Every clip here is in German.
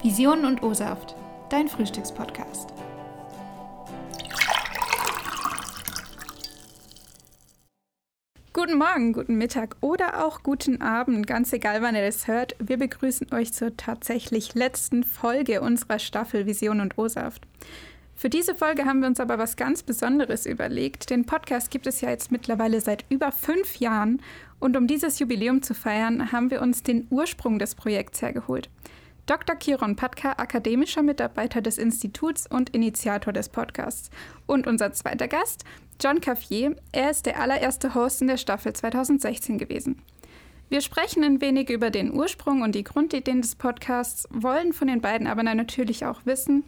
Visionen und O-Saft, dein Frühstückspodcast. Guten Morgen, guten Mittag oder auch guten Abend, ganz egal wann ihr das hört. Wir begrüßen euch zur tatsächlich letzten Folge unserer Staffel Vision und O-Saft. Für diese Folge haben wir uns aber was ganz Besonderes überlegt. Den Podcast gibt es ja jetzt mittlerweile seit über fünf Jahren und um dieses Jubiläum zu feiern, haben wir uns den Ursprung des Projekts hergeholt. Dr. Kiron Patka, akademischer Mitarbeiter des Instituts und Initiator des Podcasts. Und unser zweiter Gast, John Caffier. Er ist der allererste Host in der Staffel 2016 gewesen. Wir sprechen ein wenig über den Ursprung und die Grundideen des Podcasts, wollen von den beiden aber natürlich auch wissen,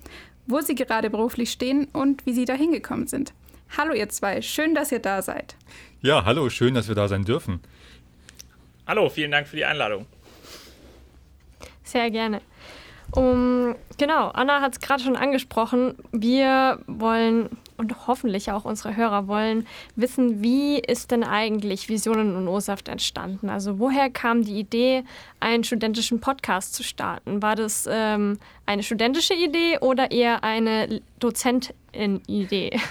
wo sie gerade beruflich stehen und wie sie da hingekommen sind. Hallo ihr zwei, schön, dass ihr da seid. Ja, hallo, schön, dass wir da sein dürfen. Hallo, vielen Dank für die Einladung. Sehr gerne. Um, genau, Anna hat es gerade schon angesprochen. Wir wollen und hoffentlich auch unsere Hörer wollen wissen, wie ist denn eigentlich Visionen und O-Saft entstanden? Also woher kam die Idee, einen studentischen Podcast zu starten? War das ähm, eine studentische Idee oder eher eine Dozentin-Idee?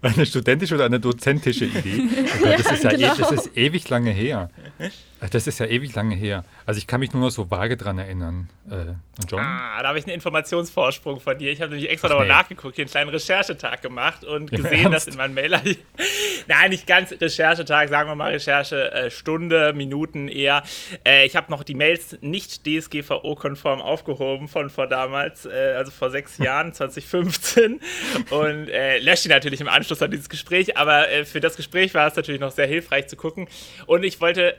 Eine studentische oder eine dozentische Idee? Oh Gott, das, ist ja, e- genau. das ist ewig lange her. Das ist ja ewig lange her. Also ich kann mich nur noch so vage dran erinnern. Äh, John? Ah, da habe ich einen Informationsvorsprung von dir. Ich habe nämlich extra nochmal nee. nachgeguckt, hier einen kleinen Recherchetag gemacht und gesehen, dass in meinem Mailer. Nein, nicht ganz Recherchetag, sagen wir mal Recherchestunde, äh, Minuten eher. Äh, ich habe noch die Mails nicht DSGVO-konform aufgehoben von vor damals, äh, also vor sechs Jahren, 2015. und äh, lösche die natürlich im Anschluss an dieses Gespräch. Aber äh, für das Gespräch war es natürlich noch sehr hilfreich zu gucken. Und ich wollte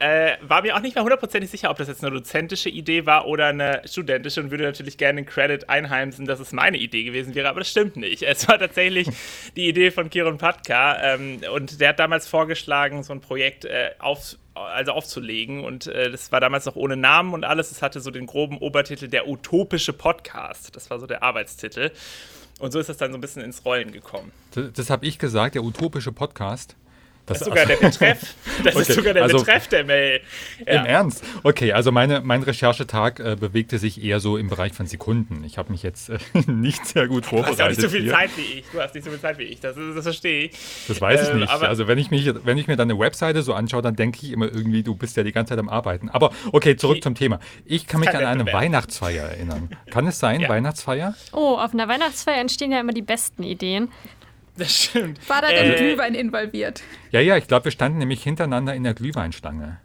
war mir auch nicht mehr hundertprozentig sicher, ob das jetzt eine dozentische Idee war oder eine studentische und würde natürlich gerne den Credit einheimsen, dass es meine Idee gewesen wäre, aber das stimmt nicht. Es war tatsächlich die Idee von Kiron Patka ähm, und der hat damals vorgeschlagen, so ein Projekt äh, auf, also aufzulegen und äh, das war damals noch ohne Namen und alles. Es hatte so den groben Obertitel Der utopische Podcast. Das war so der Arbeitstitel. Und so ist das dann so ein bisschen ins Rollen gekommen. Das, das habe ich gesagt, der utopische Podcast. Das, das ist sogar der Betreff. Das okay. ist sogar der also, Betreff der Mail. Ja. Im Ernst? Okay, also meine, mein Recherchetag äh, bewegte sich eher so im Bereich von Sekunden. Ich habe mich jetzt äh, nicht sehr gut vorbereitet. Du hast ja nicht so viel hier. Zeit wie ich. Du hast nicht so viel Zeit wie ich. Das, das verstehe ich. Das weiß ich ähm, nicht. also wenn ich, mich, wenn ich mir deine Webseite so anschaue, dann denke ich immer irgendwie, du bist ja die ganze Zeit am Arbeiten. Aber okay, zurück okay. zum Thema. Ich kann mich kann an eine Weihnachtsfeier erinnern. Kann es sein, ja. Weihnachtsfeier? Oh, auf einer Weihnachtsfeier entstehen ja immer die besten Ideen. Das stimmt. War da denn äh, Glühwein involviert? Ja, ja, ich glaube, wir standen nämlich hintereinander in der Glühweinstange.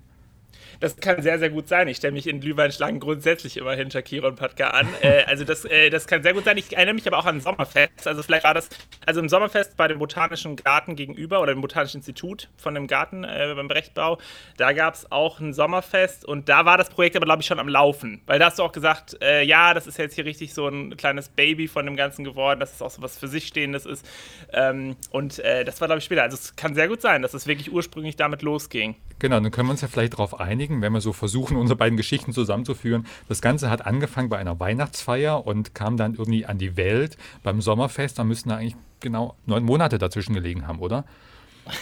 Das kann sehr, sehr gut sein. Ich stelle mich in Glühweinschlangen grundsätzlich immer hinter Kira und Patka an. äh, also das, äh, das kann sehr gut sein. Ich erinnere mich aber auch an Sommerfest. Also vielleicht war das, also im Sommerfest bei dem Botanischen Garten gegenüber oder dem Botanischen Institut von dem Garten äh, beim Brechtbau, da gab es auch ein Sommerfest und da war das Projekt aber, glaube ich, schon am Laufen. Weil da hast du auch gesagt, äh, ja, das ist jetzt hier richtig so ein kleines Baby von dem Ganzen geworden, dass es auch so was für sich Stehendes ist. Ähm, und äh, das war, glaube ich, später. Also es kann sehr gut sein, dass es wirklich ursprünglich damit losging. Genau, dann können wir uns ja vielleicht darauf einigen, einigen, wenn wir so versuchen, unsere beiden Geschichten zusammenzuführen. Das Ganze hat angefangen bei einer Weihnachtsfeier und kam dann irgendwie an die Welt beim Sommerfest. Da müssten da eigentlich genau neun Monate dazwischen gelegen haben, oder?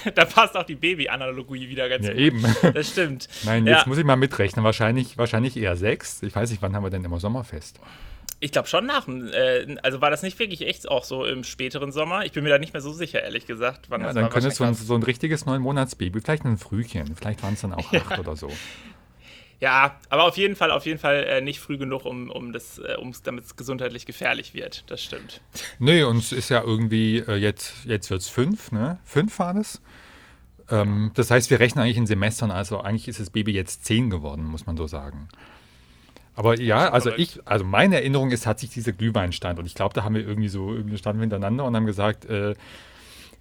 da passt auch die Baby-Analogie wieder ganz ja, gut. eben. Das stimmt. Nein, jetzt ja. muss ich mal mitrechnen. Wahrscheinlich, wahrscheinlich eher sechs. Ich weiß nicht, wann haben wir denn immer Sommerfest? Ich glaube schon nach äh, also war das nicht wirklich echt auch so im späteren Sommer? Ich bin mir da nicht mehr so sicher, ehrlich gesagt. Wann ja, das dann könnte es so ein, so ein richtiges Neun-Monats-Baby, vielleicht ein Frühchen, vielleicht waren es dann auch acht oder so. Ja, aber auf jeden Fall, auf jeden Fall äh, nicht früh genug, um, um das, äh, damit es gesundheitlich gefährlich wird. Das stimmt. Nee, und es ist ja irgendwie, äh, jetzt, jetzt wird es fünf, ne? Fünf war das. Ähm, das heißt, wir rechnen eigentlich in Semestern, also eigentlich ist das Baby jetzt zehn geworden, muss man so sagen. Aber ja, also ich, also meine Erinnerung ist, hat sich dieser Glühweinstand und ich glaube, da haben wir irgendwie so, irgendwie standen wir hintereinander und haben gesagt, äh,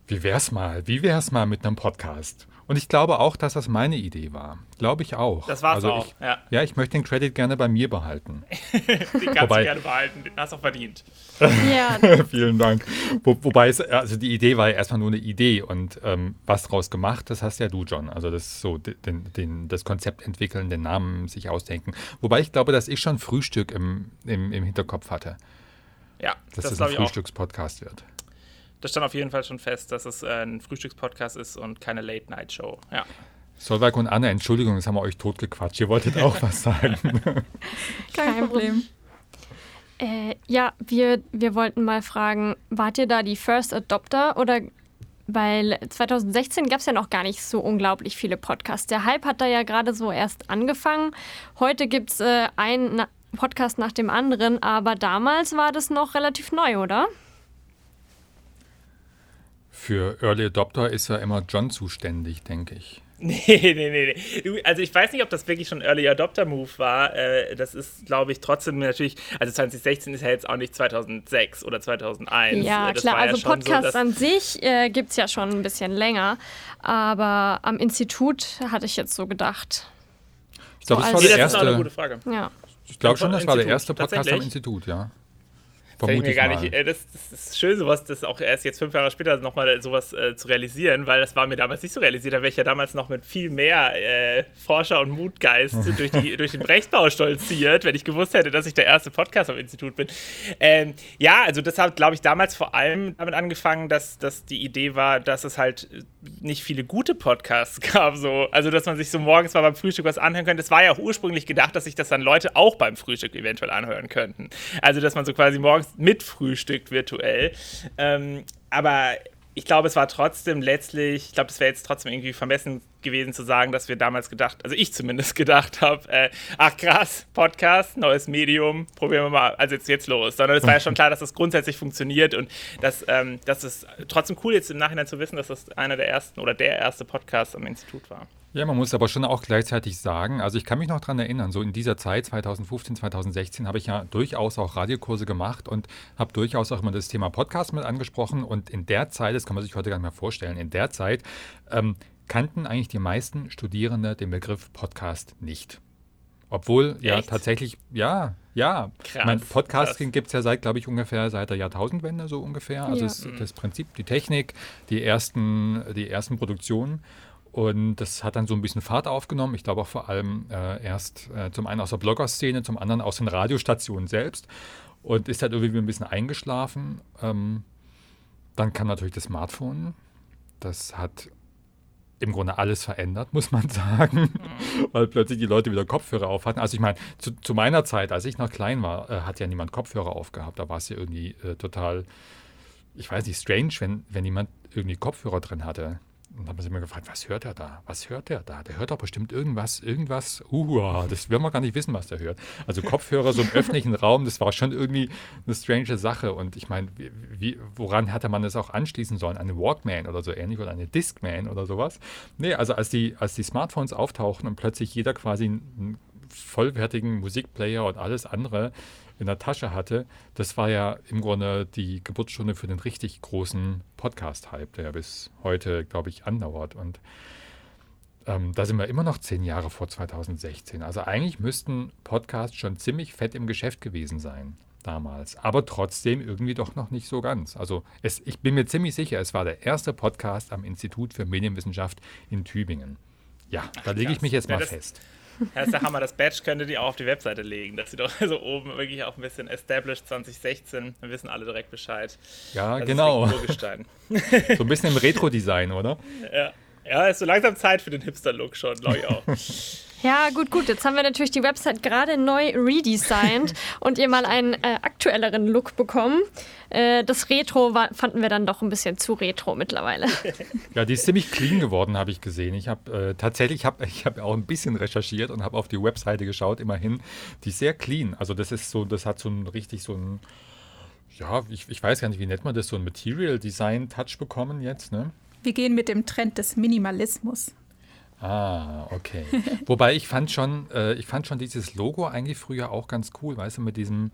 wie wär's mal, wie wär's mal mit einem Podcast? Und ich glaube auch, dass das meine Idee war. Glaube ich auch. Das war es also auch, ich, ja. Ja, ich möchte den Credit gerne bei mir behalten. den kannst Wobei, du gerne behalten, den hast du auch verdient. Ja. Vielen Dank. Wo, wobei es, also die Idee war ja erstmal nur eine Idee und ähm, was draus gemacht, das hast ja du, John. Also das so den, den, das Konzept entwickeln, den Namen sich ausdenken. Wobei ich glaube, dass ich schon Frühstück im, im, im Hinterkopf hatte. Ja, dass das, das ein Frühstückspodcast wird das stand auf jeden Fall schon fest, dass es äh, ein Frühstückspodcast ist und keine Late-Night-Show. Ja. Solveig und Anne, Entschuldigung, das haben wir euch totgequatscht. Ihr wolltet auch was sagen. Kein Problem. Äh, ja, wir, wir wollten mal fragen, wart ihr da die First Adopter oder weil 2016 gab es ja noch gar nicht so unglaublich viele Podcasts. Der Hype hat da ja gerade so erst angefangen. Heute gibt es äh, einen Podcast nach dem anderen, aber damals war das noch relativ neu, oder? Für Early Adopter ist ja immer John zuständig, denke ich. Nee, nee, nee, nee. also ich weiß nicht, ob das wirklich schon Early Adopter Move war. Äh, das ist, glaube ich, trotzdem natürlich, also 2016 ist ja jetzt auch nicht 2006 oder 2001. Ja, das klar, also ja Podcast so, an sich äh, gibt es ja schon ein bisschen länger, aber am Institut hatte ich jetzt so gedacht. Ich glaube, so das war der erste. Das ist eine gute Frage. Ja. Ich glaube schon, das war der erste Podcast am Institut, ja. Vermute ich mir gar nicht. Äh, das, das, ist schön, sowas, das auch erst jetzt fünf Jahre später nochmal sowas äh, zu realisieren, weil das war mir damals nicht so realisiert. Da wäre ich ja damals noch mit viel mehr äh, Forscher und Mutgeist durch, die, durch den Brechtbau stolziert, wenn ich gewusst hätte, dass ich der erste Podcast am Institut bin. Ähm, ja, also das hat, glaube ich, damals vor allem damit angefangen, dass, dass die Idee war, dass es halt nicht viele gute Podcasts gab. So. Also, dass man sich so morgens mal beim Frühstück was anhören könnte. Es war ja auch ursprünglich gedacht, dass sich das dann Leute auch beim Frühstück eventuell anhören könnten. Also, dass man so quasi morgens mitfrühstückt virtuell. Ähm, aber ich glaube, es war trotzdem letztlich, ich glaube, es wäre jetzt trotzdem irgendwie vermessen gewesen zu sagen, dass wir damals gedacht, also ich zumindest gedacht habe, äh, ach krass, Podcast, neues Medium, probieren wir mal, also jetzt, jetzt los. Sondern es war ja schon klar, dass das grundsätzlich funktioniert und dass, ähm, dass es trotzdem cool jetzt im Nachhinein zu wissen, dass das einer der ersten oder der erste Podcast am Institut war. Ja, man muss aber schon auch gleichzeitig sagen, also ich kann mich noch daran erinnern, so in dieser Zeit, 2015, 2016, habe ich ja durchaus auch Radiokurse gemacht und habe durchaus auch immer das Thema Podcast mit angesprochen. Und in der Zeit, das kann man sich heute gar nicht mehr vorstellen, in der Zeit ähm, kannten eigentlich die meisten Studierende den Begriff Podcast nicht. Obwohl, Echt? ja, tatsächlich, ja, ja. Krass, mein Podcasting gibt es ja seit, glaube ich, ungefähr seit der Jahrtausendwende so ungefähr. Also ja. das, das Prinzip, die Technik, die ersten, die ersten Produktionen. Und das hat dann so ein bisschen Fahrt aufgenommen. Ich glaube auch vor allem äh, erst äh, zum einen aus der Blogger-Szene, zum anderen aus den Radiostationen selbst. Und ist halt irgendwie ein bisschen eingeschlafen. Ähm, dann kam natürlich das Smartphone. Das hat im Grunde alles verändert, muss man sagen, mhm. weil plötzlich die Leute wieder Kopfhörer auf hatten. Also ich meine, zu, zu, meiner Zeit, als ich noch klein war, äh, hat ja niemand Kopfhörer aufgehabt. Da war es ja irgendwie äh, total, ich weiß nicht, strange, wenn, wenn jemand irgendwie Kopfhörer drin hatte. Und haben wir sich immer gefragt, was hört er da? Was hört er da? Der hört doch bestimmt irgendwas, irgendwas. Uh, das werden wir gar nicht wissen, was der hört. Also Kopfhörer so im öffentlichen Raum, das war schon irgendwie eine strange Sache. Und ich meine, wie, woran hätte man das auch anschließen sollen? Eine Walkman oder so ähnlich oder eine Discman oder sowas? Nee, also als die, als die Smartphones auftauchten und plötzlich jeder quasi einen vollwertigen Musikplayer und alles andere in der Tasche hatte, das war ja im Grunde die Geburtsstunde für den richtig großen Podcast-Hype, der bis heute, glaube ich, andauert. Und ähm, da sind wir immer noch zehn Jahre vor 2016. Also eigentlich müssten Podcasts schon ziemlich fett im Geschäft gewesen sein damals, aber trotzdem irgendwie doch noch nicht so ganz. Also es, ich bin mir ziemlich sicher, es war der erste Podcast am Institut für Medienwissenschaft in Tübingen. Ja, da lege ich mich jetzt mal fest. Das ist der Hammer. Das Badge könntet ihr auch auf die Webseite legen. Das sieht doch so oben wirklich auch ein bisschen Established 2016. Dann wissen alle direkt Bescheid. Ja, das genau. so ein bisschen im Retro-Design, oder? Ja. Ja, ist so langsam Zeit für den Hipster-Look schon, glaube ich auch. Ja, gut, gut. Jetzt haben wir natürlich die Website gerade neu redesigned und ihr mal einen äh, aktuelleren Look bekommen. Äh, das Retro war, fanden wir dann doch ein bisschen zu retro mittlerweile. Ja, die ist ziemlich clean geworden, habe ich gesehen. Ich habe äh, tatsächlich, hab, ich habe auch ein bisschen recherchiert und habe auf die Webseite geschaut, immerhin. Die ist sehr clean. Also das ist so, das hat so ein richtig so ein, ja, ich, ich weiß gar nicht, wie nennt man das, so ein Material Design Touch bekommen jetzt, ne? Wir gehen mit dem Trend des Minimalismus. Ah, okay. Wobei ich fand schon, äh, ich fand schon dieses Logo eigentlich früher auch ganz cool, weißt du, mit diesem,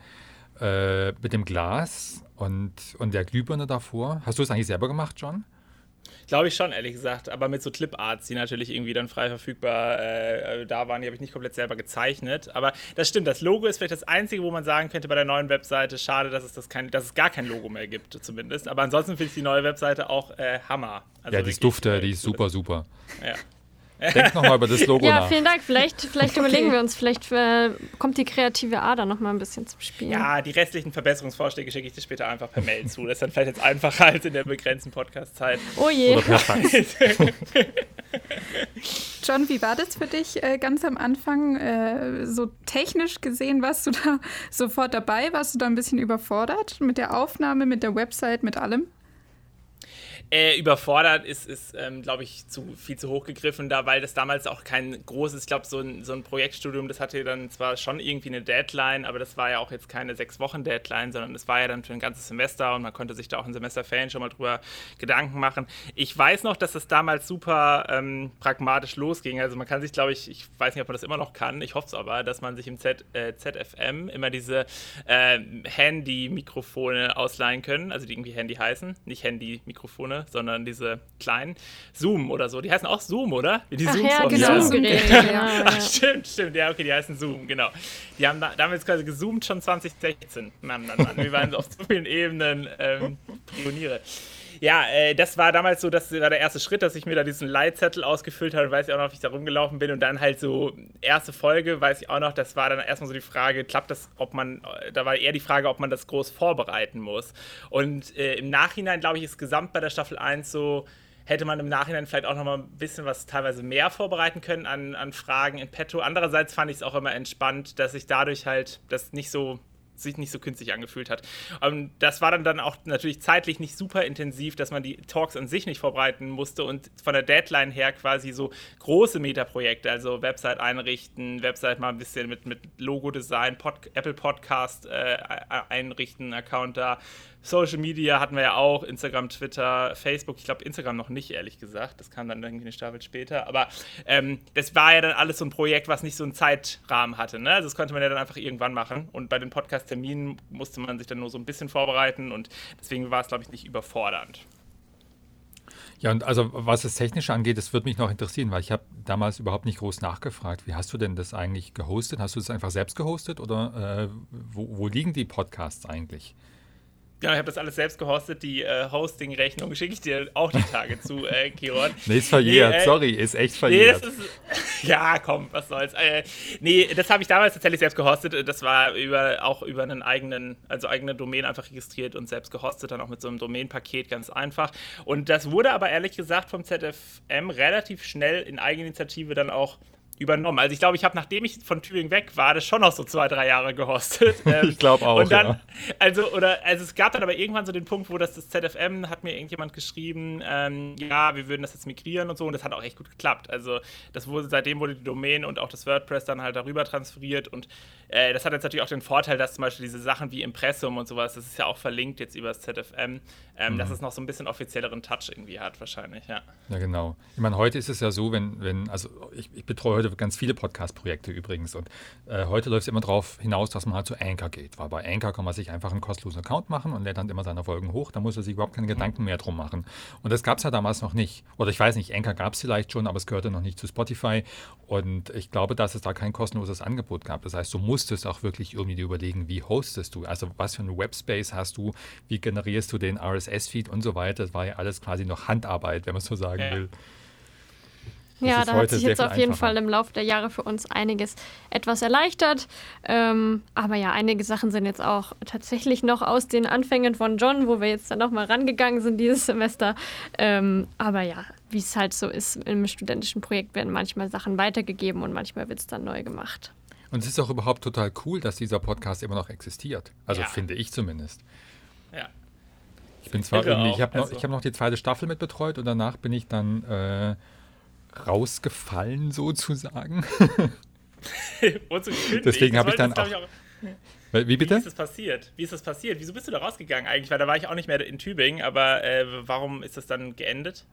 äh, mit dem Glas und, und der Glühbirne davor. Hast du es eigentlich selber gemacht, John? Glaube ich schon, ehrlich gesagt. Aber mit so Clip-Arts, die natürlich irgendwie dann frei verfügbar äh, da waren, die habe ich nicht komplett selber gezeichnet. Aber das stimmt, das Logo ist vielleicht das Einzige, wo man sagen könnte bei der neuen Webseite, schade, dass es, das kein, dass es gar kein Logo mehr gibt, zumindest. Aber ansonsten finde ich die neue Webseite auch äh, Hammer. Also ja, die ist dufte, die ist super, super. Ja. Denk nochmal über das Logo ja, nach. vielen Dank. Vielleicht, vielleicht okay. überlegen wir uns, vielleicht äh, kommt die kreative Ader nochmal ein bisschen zum Spiel. Ja, die restlichen Verbesserungsvorschläge schicke ich dir später einfach per Mail zu. Das ist dann vielleicht jetzt einfacher als in der begrenzten Podcast-Zeit. Oh je. Oder per John, wie war das für dich äh, ganz am Anfang? Äh, so technisch gesehen, warst du da sofort dabei? Warst du da ein bisschen überfordert mit der Aufnahme, mit der Website, mit allem? Äh, überfordert ist, ist ähm, glaube ich, zu viel zu hoch gegriffen, da, weil das damals auch kein großes, ich glaube, so ein, so ein Projektstudium, das hatte dann zwar schon irgendwie eine Deadline, aber das war ja auch jetzt keine sechs Wochen Deadline, sondern das war ja dann für ein ganzes Semester und man konnte sich da auch in Semesterferien schon mal drüber Gedanken machen. Ich weiß noch, dass das damals super ähm, pragmatisch losging. Also man kann sich, glaube ich, ich weiß nicht, ob man das immer noch kann, ich hoffe es aber, dass man sich im Z, äh, ZFM immer diese äh, Handy-Mikrofone ausleihen können, also die irgendwie Handy heißen, nicht Handy-Mikrofone sondern diese kleinen Zoom oder so. Die heißen auch Zoom, oder? Wie die Ach Zooms ja, genau. Zoom ja. Ach, stimmt, stimmt. Ja, okay, die heißen Zoom, genau. Die haben damals quasi gezoomt schon 2016. Mann, Mann, Mann. Wir waren auf so vielen Ebenen ähm, Pioniere. Ja, äh, das war damals so, das war der erste Schritt, dass ich mir da diesen Leitzettel ausgefüllt habe. Weiß ich auch noch, wie ich da rumgelaufen bin. Und dann halt so, erste Folge, weiß ich auch noch, das war dann erstmal so die Frage, klappt das, ob man, da war eher die Frage, ob man das groß vorbereiten muss. Und äh, im Nachhinein, glaube ich, ist gesamt bei der Staffel 1 so, hätte man im Nachhinein vielleicht auch noch mal ein bisschen was teilweise mehr vorbereiten können an, an Fragen in petto. Andererseits fand ich es auch immer entspannt, dass ich dadurch halt das nicht so sich nicht so künstlich angefühlt hat. Und das war dann, dann auch natürlich zeitlich nicht super intensiv, dass man die Talks an sich nicht vorbereiten musste und von der Deadline her quasi so große Metaprojekte, also Website einrichten, Website mal ein bisschen mit, mit Logo-Design, Pod, Apple Podcast äh, einrichten, Account da, Social Media hatten wir ja auch, Instagram, Twitter, Facebook. Ich glaube, Instagram noch nicht, ehrlich gesagt. Das kam dann irgendwie eine Staffel später. Aber ähm, das war ja dann alles so ein Projekt, was nicht so einen Zeitrahmen hatte. Ne? Also das konnte man ja dann einfach irgendwann machen. Und bei den Podcast-Terminen musste man sich dann nur so ein bisschen vorbereiten. Und deswegen war es, glaube ich, nicht überfordernd. Ja, und also was das Technische angeht, das würde mich noch interessieren, weil ich habe damals überhaupt nicht groß nachgefragt. Wie hast du denn das eigentlich gehostet? Hast du das einfach selbst gehostet oder äh, wo, wo liegen die Podcasts eigentlich? Genau, ich habe das alles selbst gehostet. Die äh, Hosting-Rechnung schicke ich dir auch die Tage zu, äh, Kiron. Nee, ist verjährt. Nee, äh, Sorry, ist echt verjährt. Nee, ist, ja, komm, was soll's. Äh, nee, das habe ich damals tatsächlich selbst gehostet. Das war über, auch über einen eigenen, also eigene Domain einfach registriert und selbst gehostet, dann auch mit so einem Domain-Paket ganz einfach. Und das wurde aber ehrlich gesagt vom ZFM relativ schnell in Eigeninitiative dann auch übernommen. Also ich glaube, ich habe, nachdem ich von Tübingen weg war, das schon noch so zwei, drei Jahre gehostet. Ähm, ich glaube auch. Und dann, ja. also, oder, also es gab dann aber irgendwann so den Punkt, wo das, das ZFM hat mir irgendjemand geschrieben, ähm, ja, wir würden das jetzt migrieren und so, und das hat auch echt gut geklappt. Also das wurde, seitdem wurde die Domain und auch das WordPress dann halt darüber transferiert und äh, das hat jetzt natürlich auch den Vorteil, dass zum Beispiel diese Sachen wie Impressum und sowas, das ist ja auch verlinkt jetzt über das ZFM, ähm, mhm. dass es noch so ein bisschen offizielleren Touch irgendwie hat wahrscheinlich, ja. Ja, genau. Ich meine, heute ist es ja so, wenn, wenn also ich, ich betreue heute ganz viele Podcast-Projekte übrigens und äh, heute läuft es immer darauf hinaus, dass man halt zu Anchor geht, weil bei Anchor kann man sich einfach einen kostenlosen Account machen und lädt dann immer seine Folgen hoch, da muss er sich überhaupt keine mhm. Gedanken mehr drum machen. Und das gab es ja damals noch nicht. Oder ich weiß nicht, Anchor gab es vielleicht schon, aber es gehörte noch nicht zu Spotify und ich glaube, dass es da kein kostenloses Angebot gab. Das heißt, du musstest auch wirklich irgendwie dir überlegen, wie hostest du, also was für einen Webspace hast du, wie generierst du den RSS-Feed und so weiter. Das war ja alles quasi noch Handarbeit, wenn man so sagen ja. will. Das ja, da hat sich jetzt auf jeden Fall im Laufe der Jahre für uns einiges etwas erleichtert. Ähm, aber ja, einige Sachen sind jetzt auch tatsächlich noch aus den Anfängen von John, wo wir jetzt dann nochmal rangegangen sind dieses Semester. Ähm, aber ja, wie es halt so ist im studentischen Projekt, werden manchmal Sachen weitergegeben und manchmal wird es dann neu gemacht. Und es ist auch überhaupt total cool, dass dieser Podcast immer noch existiert. Also ja. finde ich zumindest. Ja. Ich bin zwar irgendwie, ich habe noch, also. hab noch die zweite Staffel mit betreut und danach bin ich dann äh, rausgefallen sozusagen. Deswegen habe ich dann auch, auch wie bitte? Wie ist das passiert? Wie ist das passiert? Wieso bist du da rausgegangen eigentlich? Weil da war ich auch nicht mehr in Tübingen, aber äh, warum ist das dann geendet?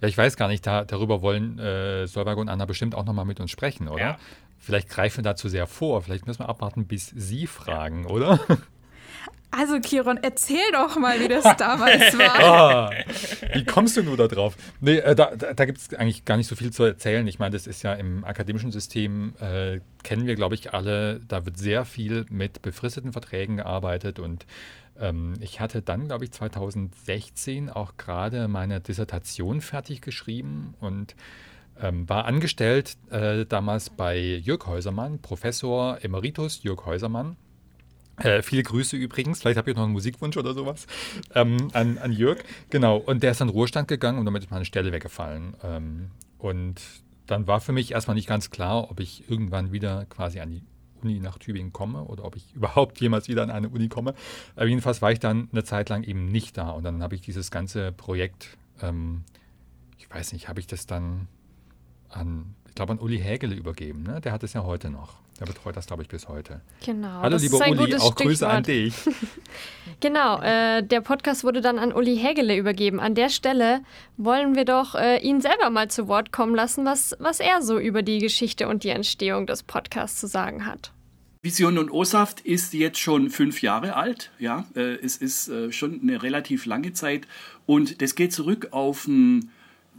Ja, ich weiß gar nicht, da, darüber wollen äh, Solberg und Anna bestimmt auch nochmal mit uns sprechen, oder? Ja. Vielleicht greifen wir da zu sehr vor. Vielleicht müssen wir abwarten, bis Sie fragen, oder? Also, Kiron, erzähl doch mal, wie das damals war. Ah, wie kommst du nur da drauf? Nee, äh, da, da, da gibt es eigentlich gar nicht so viel zu erzählen. Ich meine, das ist ja im akademischen System, äh, kennen wir, glaube ich, alle, da wird sehr viel mit befristeten Verträgen gearbeitet und ähm, ich hatte dann, glaube ich, 2016 auch gerade meine Dissertation fertig geschrieben und Ähm, war angestellt äh, damals bei Jörg Häusermann, Professor Emeritus Jörg Häusermann. Äh, viele Grüße übrigens, vielleicht habt ihr noch einen Musikwunsch oder sowas ähm, an, an Jörg. Genau, und der ist an Ruhestand gegangen und damit ist meine Stelle weggefallen. Ähm, und dann war für mich erstmal nicht ganz klar, ob ich irgendwann wieder quasi an die Uni nach Tübingen komme oder ob ich überhaupt jemals wieder an eine Uni komme. Aber jedenfalls war ich dann eine Zeit lang eben nicht da und dann habe ich dieses ganze Projekt, ähm, ich weiß nicht, habe ich das dann an, ich glaube, an Uli Hägele übergeben. Ne? Der hat es ja heute noch. Der betreut das, glaube ich, bis heute. Genau. Hallo, lieber Uli, auch Grüße an dich. genau, äh, der Podcast wurde dann an Uli Hägele übergeben. An der Stelle wollen wir doch äh, ihn selber mal zu Wort kommen lassen, was, was er so über die Geschichte und die Entstehung des Podcasts zu sagen hat. Vision und O-Saft ist jetzt schon fünf Jahre alt. Ja, äh, es ist äh, schon eine relativ lange Zeit und das geht zurück auf ein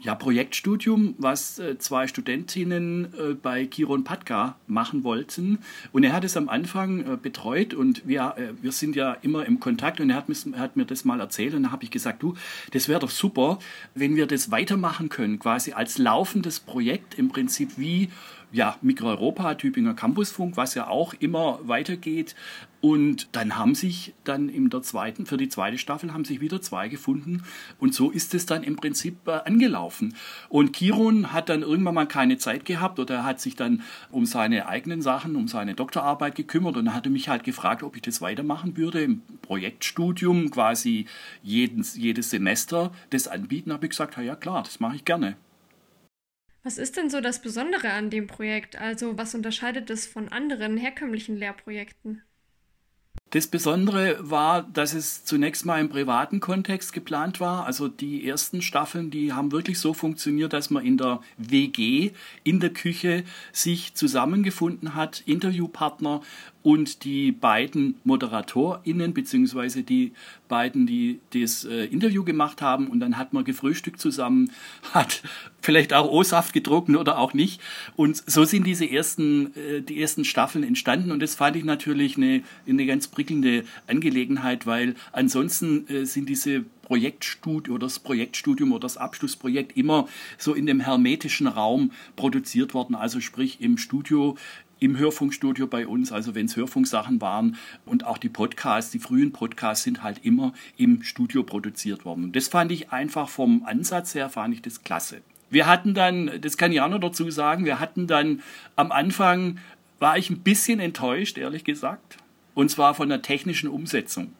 ja, Projektstudium, was äh, zwei Studentinnen äh, bei Kiron Patka machen wollten. Und er hat es am Anfang äh, betreut und wir, äh, wir sind ja immer im Kontakt und er hat, er hat mir das mal erzählt und dann habe ich gesagt, du, das wäre doch super, wenn wir das weitermachen können, quasi als laufendes Projekt im Prinzip wie ja, Mikroeuropa, Tübinger Campusfunk, was ja auch immer weitergeht. Und dann haben sich dann in der zweiten, für die zweite Staffel haben sich wieder zwei gefunden. Und so ist es dann im Prinzip äh, angelaufen. Und Kiron hat dann irgendwann mal keine Zeit gehabt oder er hat sich dann um seine eigenen Sachen, um seine Doktorarbeit gekümmert und dann hat er mich halt gefragt, ob ich das weitermachen würde im Projektstudium, quasi jedes, jedes Semester das anbieten. Habe ich gesagt, ja klar, das mache ich gerne. Was ist denn so das Besondere an dem Projekt? Also was unterscheidet es von anderen herkömmlichen Lehrprojekten? Das Besondere war, dass es zunächst mal im privaten Kontext geplant war. Also die ersten Staffeln, die haben wirklich so funktioniert, dass man in der WG, in der Küche sich zusammengefunden hat, Interviewpartner und die beiden ModeratorInnen, beziehungsweise die beiden, die das äh, Interview gemacht haben. Und dann hat man gefrühstückt zusammen, hat vielleicht auch O-Saft getrunken oder auch nicht. Und so sind diese ersten, äh, die ersten Staffeln entstanden. Und das fand ich natürlich eine, eine ganz prickelnde Angelegenheit, weil ansonsten äh, sind diese Projektstudium oder das Projektstudium oder das Abschlussprojekt immer so in dem hermetischen Raum produziert worden, also sprich im Studio im Hörfunkstudio bei uns, also wenn es Hörfunksachen waren und auch die Podcasts, die frühen Podcasts sind halt immer im Studio produziert worden. Das fand ich einfach vom Ansatz her, fand ich das klasse. Wir hatten dann, das kann ich auch noch dazu sagen, wir hatten dann am Anfang, war ich ein bisschen enttäuscht, ehrlich gesagt, und zwar von der technischen Umsetzung.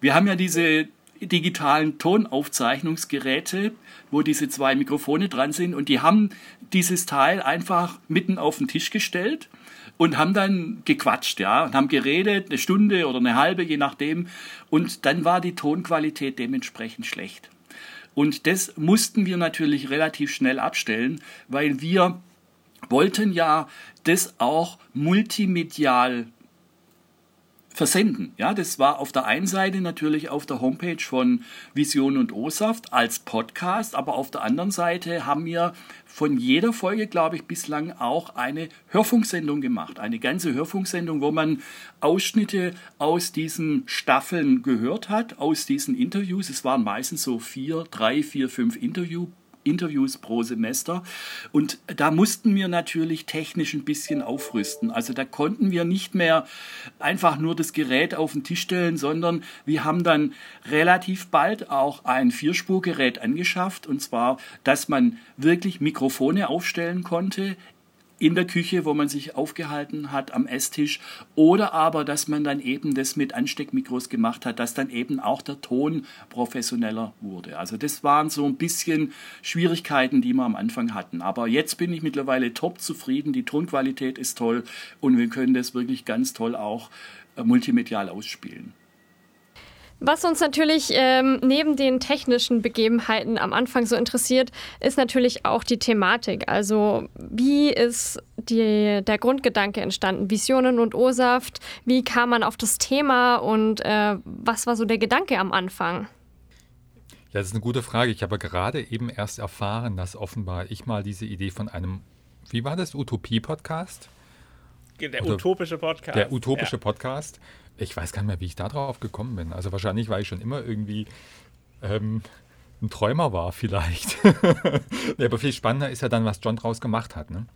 Wir haben ja diese digitalen Tonaufzeichnungsgeräte, wo diese zwei Mikrofone dran sind und die haben dieses Teil einfach mitten auf den Tisch gestellt und haben dann gequatscht, ja, und haben geredet, eine Stunde oder eine halbe, je nachdem. Und dann war die Tonqualität dementsprechend schlecht. Und das mussten wir natürlich relativ schnell abstellen, weil wir wollten ja das auch multimedial versenden. Ja, das war auf der einen Seite natürlich auf der Homepage von Vision und O-Saft als Podcast, aber auf der anderen Seite haben wir von jeder Folge, glaube ich, bislang auch eine Hörfunksendung gemacht. Eine ganze Hörfunksendung, wo man Ausschnitte aus diesen Staffeln gehört hat, aus diesen Interviews. Es waren meistens so vier, drei, vier, fünf Interviews Interviews pro Semester. Und da mussten wir natürlich technisch ein bisschen aufrüsten. Also da konnten wir nicht mehr einfach nur das Gerät auf den Tisch stellen, sondern wir haben dann relativ bald auch ein Vierspurgerät angeschafft. Und zwar, dass man wirklich Mikrofone aufstellen konnte in der Küche, wo man sich aufgehalten hat, am Esstisch, oder aber, dass man dann eben das mit Ansteckmikros gemacht hat, dass dann eben auch der Ton professioneller wurde. Also das waren so ein bisschen Schwierigkeiten, die wir am Anfang hatten. Aber jetzt bin ich mittlerweile top zufrieden, die Tonqualität ist toll und wir können das wirklich ganz toll auch äh, multimedial ausspielen. Was uns natürlich ähm, neben den technischen Begebenheiten am Anfang so interessiert, ist natürlich auch die Thematik. Also wie ist die, der Grundgedanke entstanden? Visionen und O-Saft, wie kam man auf das Thema und äh, was war so der Gedanke am Anfang? Ja, das ist eine gute Frage. Ich habe gerade eben erst erfahren, dass offenbar ich mal diese Idee von einem, wie war das, Utopie-Podcast? Der Oder utopische Podcast. Der utopische ja. Podcast ich weiß gar nicht mehr, wie ich da drauf gekommen bin. Also wahrscheinlich war ich schon immer irgendwie ähm, ein Träumer war vielleicht. ja, aber viel spannender ist ja dann, was John draus gemacht hat. Ne?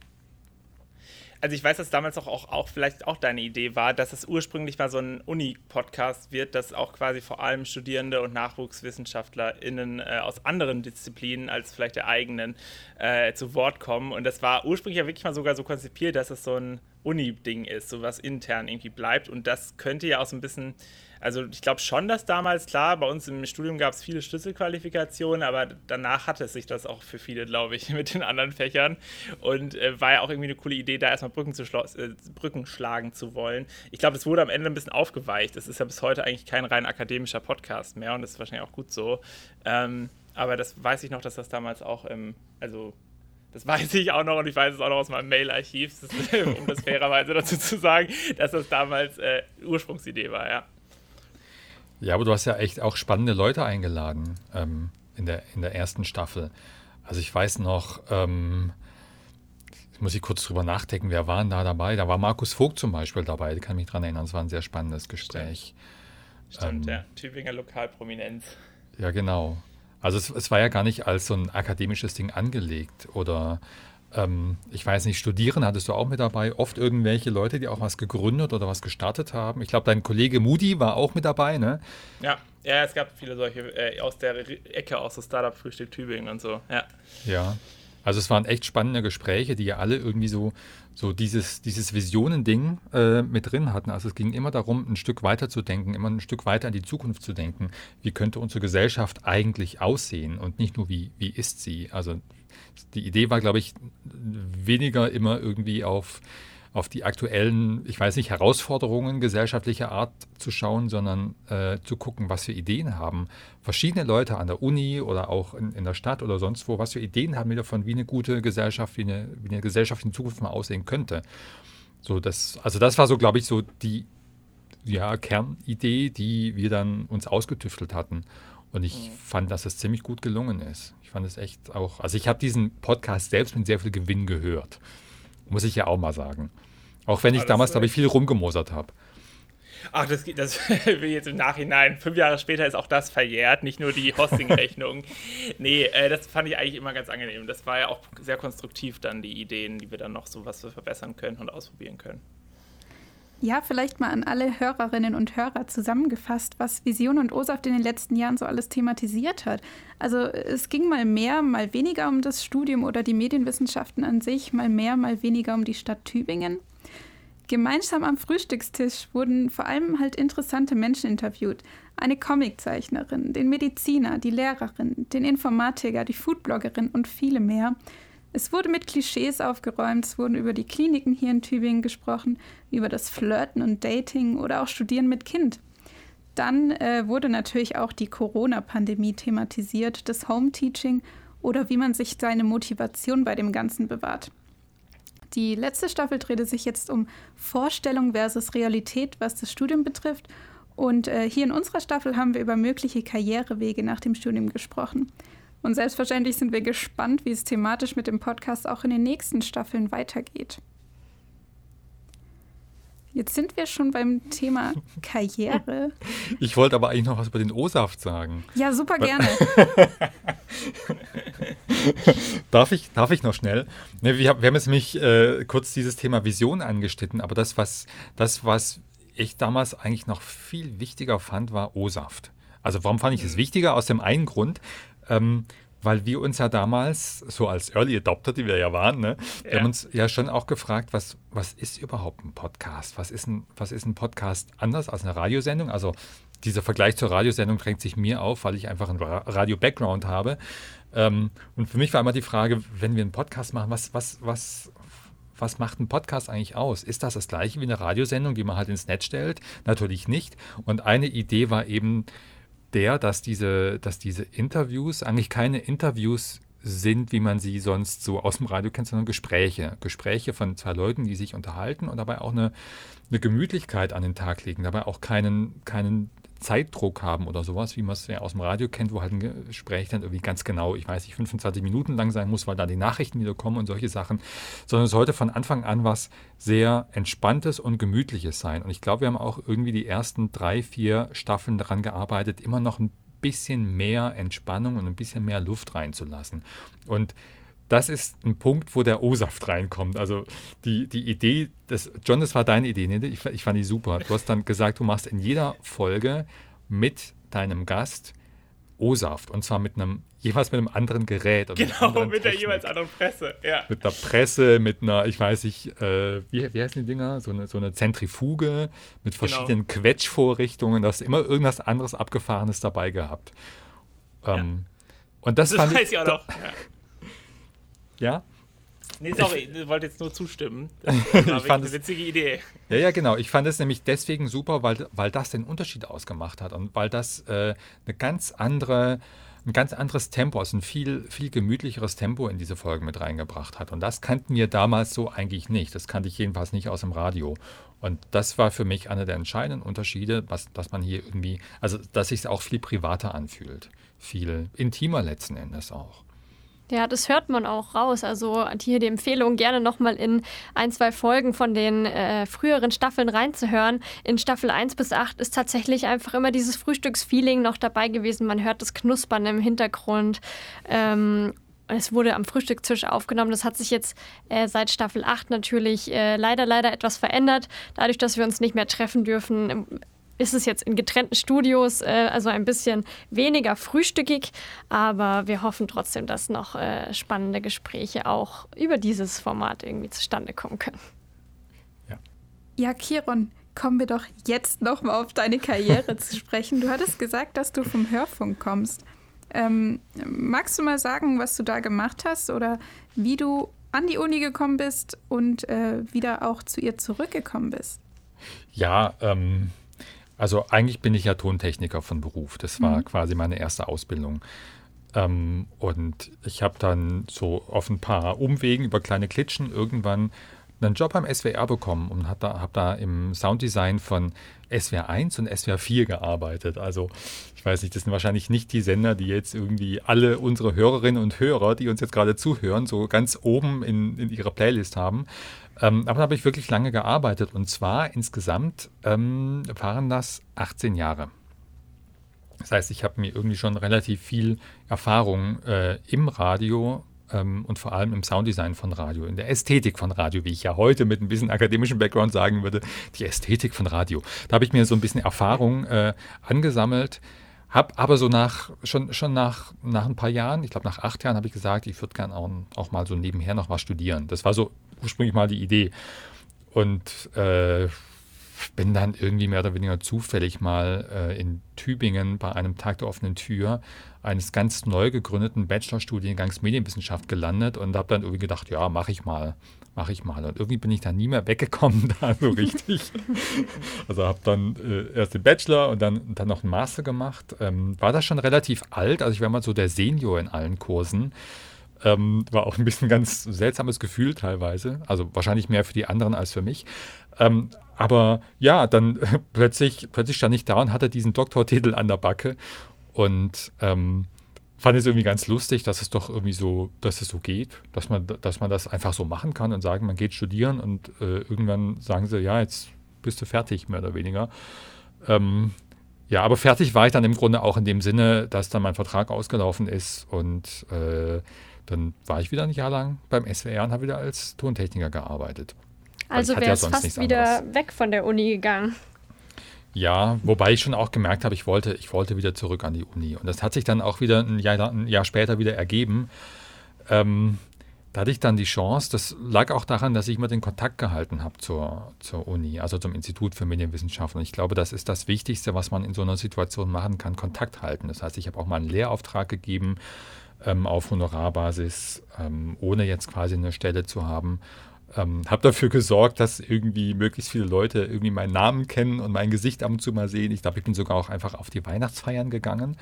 Also ich weiß, dass damals auch, auch, auch vielleicht auch deine Idee war, dass es ursprünglich mal so ein Uni-Podcast wird, dass auch quasi vor allem Studierende und NachwuchswissenschaftlerInnen äh, aus anderen Disziplinen als vielleicht der eigenen äh, zu Wort kommen. Und das war ursprünglich ja wirklich mal sogar so konzipiert, dass es so ein Uni-Ding ist, so was intern irgendwie bleibt. Und das könnte ja auch so ein bisschen also ich glaube schon, dass damals, klar, bei uns im Studium gab es viele Schlüsselqualifikationen, aber danach hatte es sich das auch für viele, glaube ich, mit den anderen Fächern. Und äh, war ja auch irgendwie eine coole Idee, da erstmal Brücken, zu äh, Brücken schlagen zu wollen. Ich glaube, es wurde am Ende ein bisschen aufgeweicht. Es ist ja bis heute eigentlich kein rein akademischer Podcast mehr und das ist wahrscheinlich auch gut so. Ähm, aber das weiß ich noch, dass das damals auch im, also das weiß ich auch noch und ich weiß es auch noch aus meinem Mail-Archiv, um das fairerweise dazu zu sagen, dass das damals äh, Ursprungsidee war, ja. Ja, aber du hast ja echt auch spannende Leute eingeladen ähm, in, der, in der ersten Staffel. Also ich weiß noch, ähm, muss ich kurz drüber nachdenken, wer waren da dabei? Da war Markus Vogt zum Beispiel dabei, ich kann mich daran erinnern, es war ein sehr spannendes Gespräch. Stimmt, ähm, ja. Tübinger Lokalprominenz. Ja, genau. Also es, es, war ja gar nicht als so ein akademisches Ding angelegt oder ähm, ich weiß nicht, studieren hattest du auch mit dabei. Oft irgendwelche Leute, die auch was gegründet oder was gestartet haben. Ich glaube, dein Kollege Moody war auch mit dabei, ne? Ja, ja es gab viele solche äh, aus der Ecke, aus so Startup-Frühstück Tübingen und so, ja. Ja, also es waren echt spannende Gespräche, die ja alle irgendwie so, so dieses, dieses Visionen-Ding äh, mit drin hatten. Also es ging immer darum, ein Stück weiter zu denken, immer ein Stück weiter in die Zukunft zu denken. Wie könnte unsere Gesellschaft eigentlich aussehen und nicht nur, wie, wie ist sie? Also die Idee war, glaube ich, weniger immer irgendwie auf, auf die aktuellen, ich weiß nicht, Herausforderungen gesellschaftlicher Art zu schauen, sondern äh, zu gucken, was für Ideen haben verschiedene Leute an der Uni oder auch in, in der Stadt oder sonst wo, was für Ideen haben wir davon, wie eine gute Gesellschaft, wie eine, wie eine Gesellschaft in Zukunft mal aussehen könnte. So, das, also das war so, glaube ich, so die ja, Kernidee, die wir dann uns ausgetüftelt hatten. Und ich mhm. fand, dass es ziemlich gut gelungen ist. Ich fand es echt auch, also ich habe diesen Podcast selbst mit sehr viel Gewinn gehört. Muss ich ja auch mal sagen. Auch wenn ich damals, glaube ich, viel rumgemosert habe. Ach, das, das will jetzt im Nachhinein. Fünf Jahre später ist auch das verjährt, nicht nur die Hosting-Rechnung. nee, äh, das fand ich eigentlich immer ganz angenehm. Das war ja auch sehr konstruktiv dann, die Ideen, die wir dann noch so was verbessern können und ausprobieren können. Ja, vielleicht mal an alle Hörerinnen und Hörer zusammengefasst, was Vision und OSAFT in den letzten Jahren so alles thematisiert hat. Also es ging mal mehr, mal weniger um das Studium oder die Medienwissenschaften an sich, mal mehr, mal weniger um die Stadt Tübingen. Gemeinsam am Frühstückstisch wurden vor allem halt interessante Menschen interviewt. Eine Comiczeichnerin, den Mediziner, die Lehrerin, den Informatiker, die Foodbloggerin und viele mehr. Es wurde mit Klischees aufgeräumt, es wurden über die Kliniken hier in Tübingen gesprochen, über das Flirten und Dating oder auch Studieren mit Kind. Dann äh, wurde natürlich auch die Corona-Pandemie thematisiert, das Home-Teaching oder wie man sich seine Motivation bei dem Ganzen bewahrt. Die letzte Staffel drehte sich jetzt um Vorstellung versus Realität, was das Studium betrifft. Und äh, hier in unserer Staffel haben wir über mögliche Karrierewege nach dem Studium gesprochen. Und selbstverständlich sind wir gespannt, wie es thematisch mit dem Podcast auch in den nächsten Staffeln weitergeht. Jetzt sind wir schon beim Thema Karriere. Ich wollte aber eigentlich noch was über den O-Saft sagen. Ja, super gerne. darf, ich, darf ich noch schnell? Ne, wir, wir, haben jetzt nämlich äh, kurz dieses Thema Vision angeschnitten, aber das, was, das, was ich damals eigentlich noch viel wichtiger fand, war O-Saft. Also warum fand ich es wichtiger? Aus dem einen Grund, ähm, weil wir uns ja damals, so als Early Adopter, die wir ja waren, ne, ja. haben uns ja schon auch gefragt, was, was ist überhaupt ein Podcast? Was ist ein, was ist ein Podcast anders als eine Radiosendung? Also dieser Vergleich zur Radiosendung drängt sich mir auf, weil ich einfach einen Radio-Background habe. Ähm, und für mich war immer die Frage, wenn wir einen Podcast machen, was, was, was, was macht ein Podcast eigentlich aus? Ist das das gleiche wie eine Radiosendung, die man halt ins Netz stellt? Natürlich nicht. Und eine Idee war eben, der, dass diese, dass diese Interviews eigentlich keine Interviews sind, wie man sie sonst so aus dem Radio kennt, sondern Gespräche. Gespräche von zwei Leuten, die sich unterhalten und dabei auch eine, eine Gemütlichkeit an den Tag legen, dabei auch keinen, keinen Zeitdruck haben oder sowas, wie man es ja aus dem Radio kennt, wo halt ein Gespräch dann irgendwie ganz genau, ich weiß nicht, 25 Minuten lang sein muss, weil da die Nachrichten wieder kommen und solche Sachen, sondern es sollte von Anfang an was sehr Entspanntes und Gemütliches sein. Und ich glaube, wir haben auch irgendwie die ersten drei, vier Staffeln daran gearbeitet, immer noch ein bisschen mehr Entspannung und ein bisschen mehr Luft reinzulassen. Und das ist ein Punkt, wo der O-Saft reinkommt. Also die, die Idee, das, John, das war deine Idee, ne? ich, ich fand die super. Du hast dann gesagt, du machst in jeder Folge mit deinem Gast O-Saft und zwar mit einem jeweils mit einem anderen Gerät. genau, mit der jeweils anderen Presse. Ja. Mit der Presse, mit einer, ich weiß nicht, äh, wie, wie heißen die Dinger? So eine, so eine Zentrifuge mit genau. verschiedenen genau. Quetschvorrichtungen. Da hast immer irgendwas anderes Abgefahrenes dabei gehabt. Ähm, ja. Und das, das fand weiß ich, ich auch noch. Ja. Ja? Nee, sorry, ich wollte jetzt nur zustimmen. Das war ich fand eine witzige Idee. Ja, ja, genau. Ich fand es nämlich deswegen super, weil, weil das den Unterschied ausgemacht hat und weil das äh, eine ganz andere ein ganz anderes Tempo, also ein viel, viel gemütlicheres Tempo in diese Folge mit reingebracht hat. Und das kannten wir damals so eigentlich nicht. Das kannte ich jedenfalls nicht aus dem Radio. Und das war für mich einer der entscheidenden Unterschiede, was, dass man hier irgendwie, also dass sich es auch viel privater anfühlt. Viel intimer letzten Endes auch. Ja, das hört man auch raus. Also hier die Empfehlung, gerne nochmal in ein, zwei Folgen von den äh, früheren Staffeln reinzuhören. In Staffel 1 bis 8 ist tatsächlich einfach immer dieses Frühstücksfeeling noch dabei gewesen. Man hört das Knuspern im Hintergrund. Ähm, es wurde am Frühstückstisch aufgenommen. Das hat sich jetzt äh, seit Staffel 8 natürlich äh, leider, leider etwas verändert. Dadurch, dass wir uns nicht mehr treffen dürfen, ist es jetzt in getrennten Studios, äh, also ein bisschen weniger frühstückig, aber wir hoffen trotzdem, dass noch äh, spannende Gespräche auch über dieses Format irgendwie zustande kommen können. Ja, ja Kiron, kommen wir doch jetzt noch mal auf deine Karriere zu sprechen. Du hattest gesagt, dass du vom Hörfunk kommst. Ähm, magst du mal sagen, was du da gemacht hast oder wie du an die Uni gekommen bist und äh, wieder auch zu ihr zurückgekommen bist? Ja, ähm, also eigentlich bin ich ja Tontechniker von Beruf. Das war mhm. quasi meine erste Ausbildung. Ähm, und ich habe dann so auf ein paar Umwegen über kleine Klitschen irgendwann einen Job beim SWR bekommen und habe da, hab da im Sounddesign von SWR 1 und SWR 4 gearbeitet. Also ich weiß nicht, das sind wahrscheinlich nicht die Sender, die jetzt irgendwie alle unsere Hörerinnen und Hörer, die uns jetzt gerade zuhören, so ganz oben in, in ihrer Playlist haben. Ähm, aber da habe ich wirklich lange gearbeitet und zwar insgesamt ähm, waren das 18 Jahre. Das heißt, ich habe mir irgendwie schon relativ viel Erfahrung äh, im Radio ähm, und vor allem im Sounddesign von Radio, in der Ästhetik von Radio, wie ich ja heute mit ein bisschen akademischem Background sagen würde, die Ästhetik von Radio. Da habe ich mir so ein bisschen Erfahrung äh, angesammelt. Hab aber so nach, schon, schon nach, nach ein paar Jahren, ich glaube nach acht Jahren, habe ich gesagt, ich würde gerne auch, auch mal so nebenher noch was studieren. Das war so ursprünglich mal die Idee. Und äh, bin dann irgendwie mehr oder weniger zufällig mal äh, in Tübingen bei einem Tag der offenen Tür eines ganz neu gegründeten Bachelorstudiengangs Medienwissenschaft gelandet und habe dann irgendwie gedacht, ja, mache ich mal, mache ich mal. Und irgendwie bin ich da nie mehr weggekommen, da so richtig. also habe dann äh, erst den Bachelor und dann, dann noch einen Master gemacht. Ähm, war das schon relativ alt, also ich war mal so der Senior in allen Kursen. Ähm, war auch ein bisschen ganz seltsames Gefühl teilweise. Also wahrscheinlich mehr für die anderen als für mich. Ähm, aber ja, dann äh, plötzlich, plötzlich stand ich da und hatte diesen Doktortitel an der Backe und ähm, fand es irgendwie ganz lustig, dass es doch irgendwie so, dass es so geht, dass man, dass man das einfach so machen kann und sagen, man geht studieren und äh, irgendwann sagen sie, ja, jetzt bist du fertig, mehr oder weniger. Ähm, ja, aber fertig war ich dann im Grunde auch in dem Sinne, dass dann mein Vertrag ausgelaufen ist und äh, dann war ich wieder ein Jahr lang beim SWR und habe wieder als Tontechniker gearbeitet. Also wäre ja fast wieder anderes. weg von der Uni gegangen. Ja, wobei ich schon auch gemerkt habe, ich wollte, ich wollte wieder zurück an die Uni. Und das hat sich dann auch wieder ein Jahr, ein Jahr später wieder ergeben. Ähm, da hatte ich dann die Chance, das lag auch daran, dass ich immer den Kontakt gehalten habe zur, zur Uni, also zum Institut für Medienwissenschaften. Und ich glaube, das ist das Wichtigste, was man in so einer Situation machen kann, Kontakt halten. Das heißt, ich habe auch mal einen Lehrauftrag gegeben ähm, auf Honorarbasis, ähm, ohne jetzt quasi eine Stelle zu haben. Ähm, habe dafür gesorgt, dass irgendwie möglichst viele Leute irgendwie meinen Namen kennen und mein Gesicht ab und zu mal sehen. Ich glaube, ich bin sogar auch einfach auf die Weihnachtsfeiern gegangen.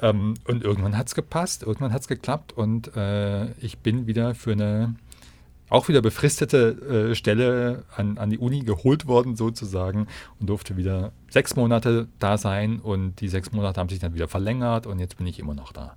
Ähm, und irgendwann hat es gepasst, irgendwann hat es geklappt und äh, ich bin wieder für eine auch wieder befristete äh, Stelle an, an die Uni geholt worden sozusagen und durfte wieder sechs Monate da sein und die sechs Monate haben sich dann wieder verlängert und jetzt bin ich immer noch da.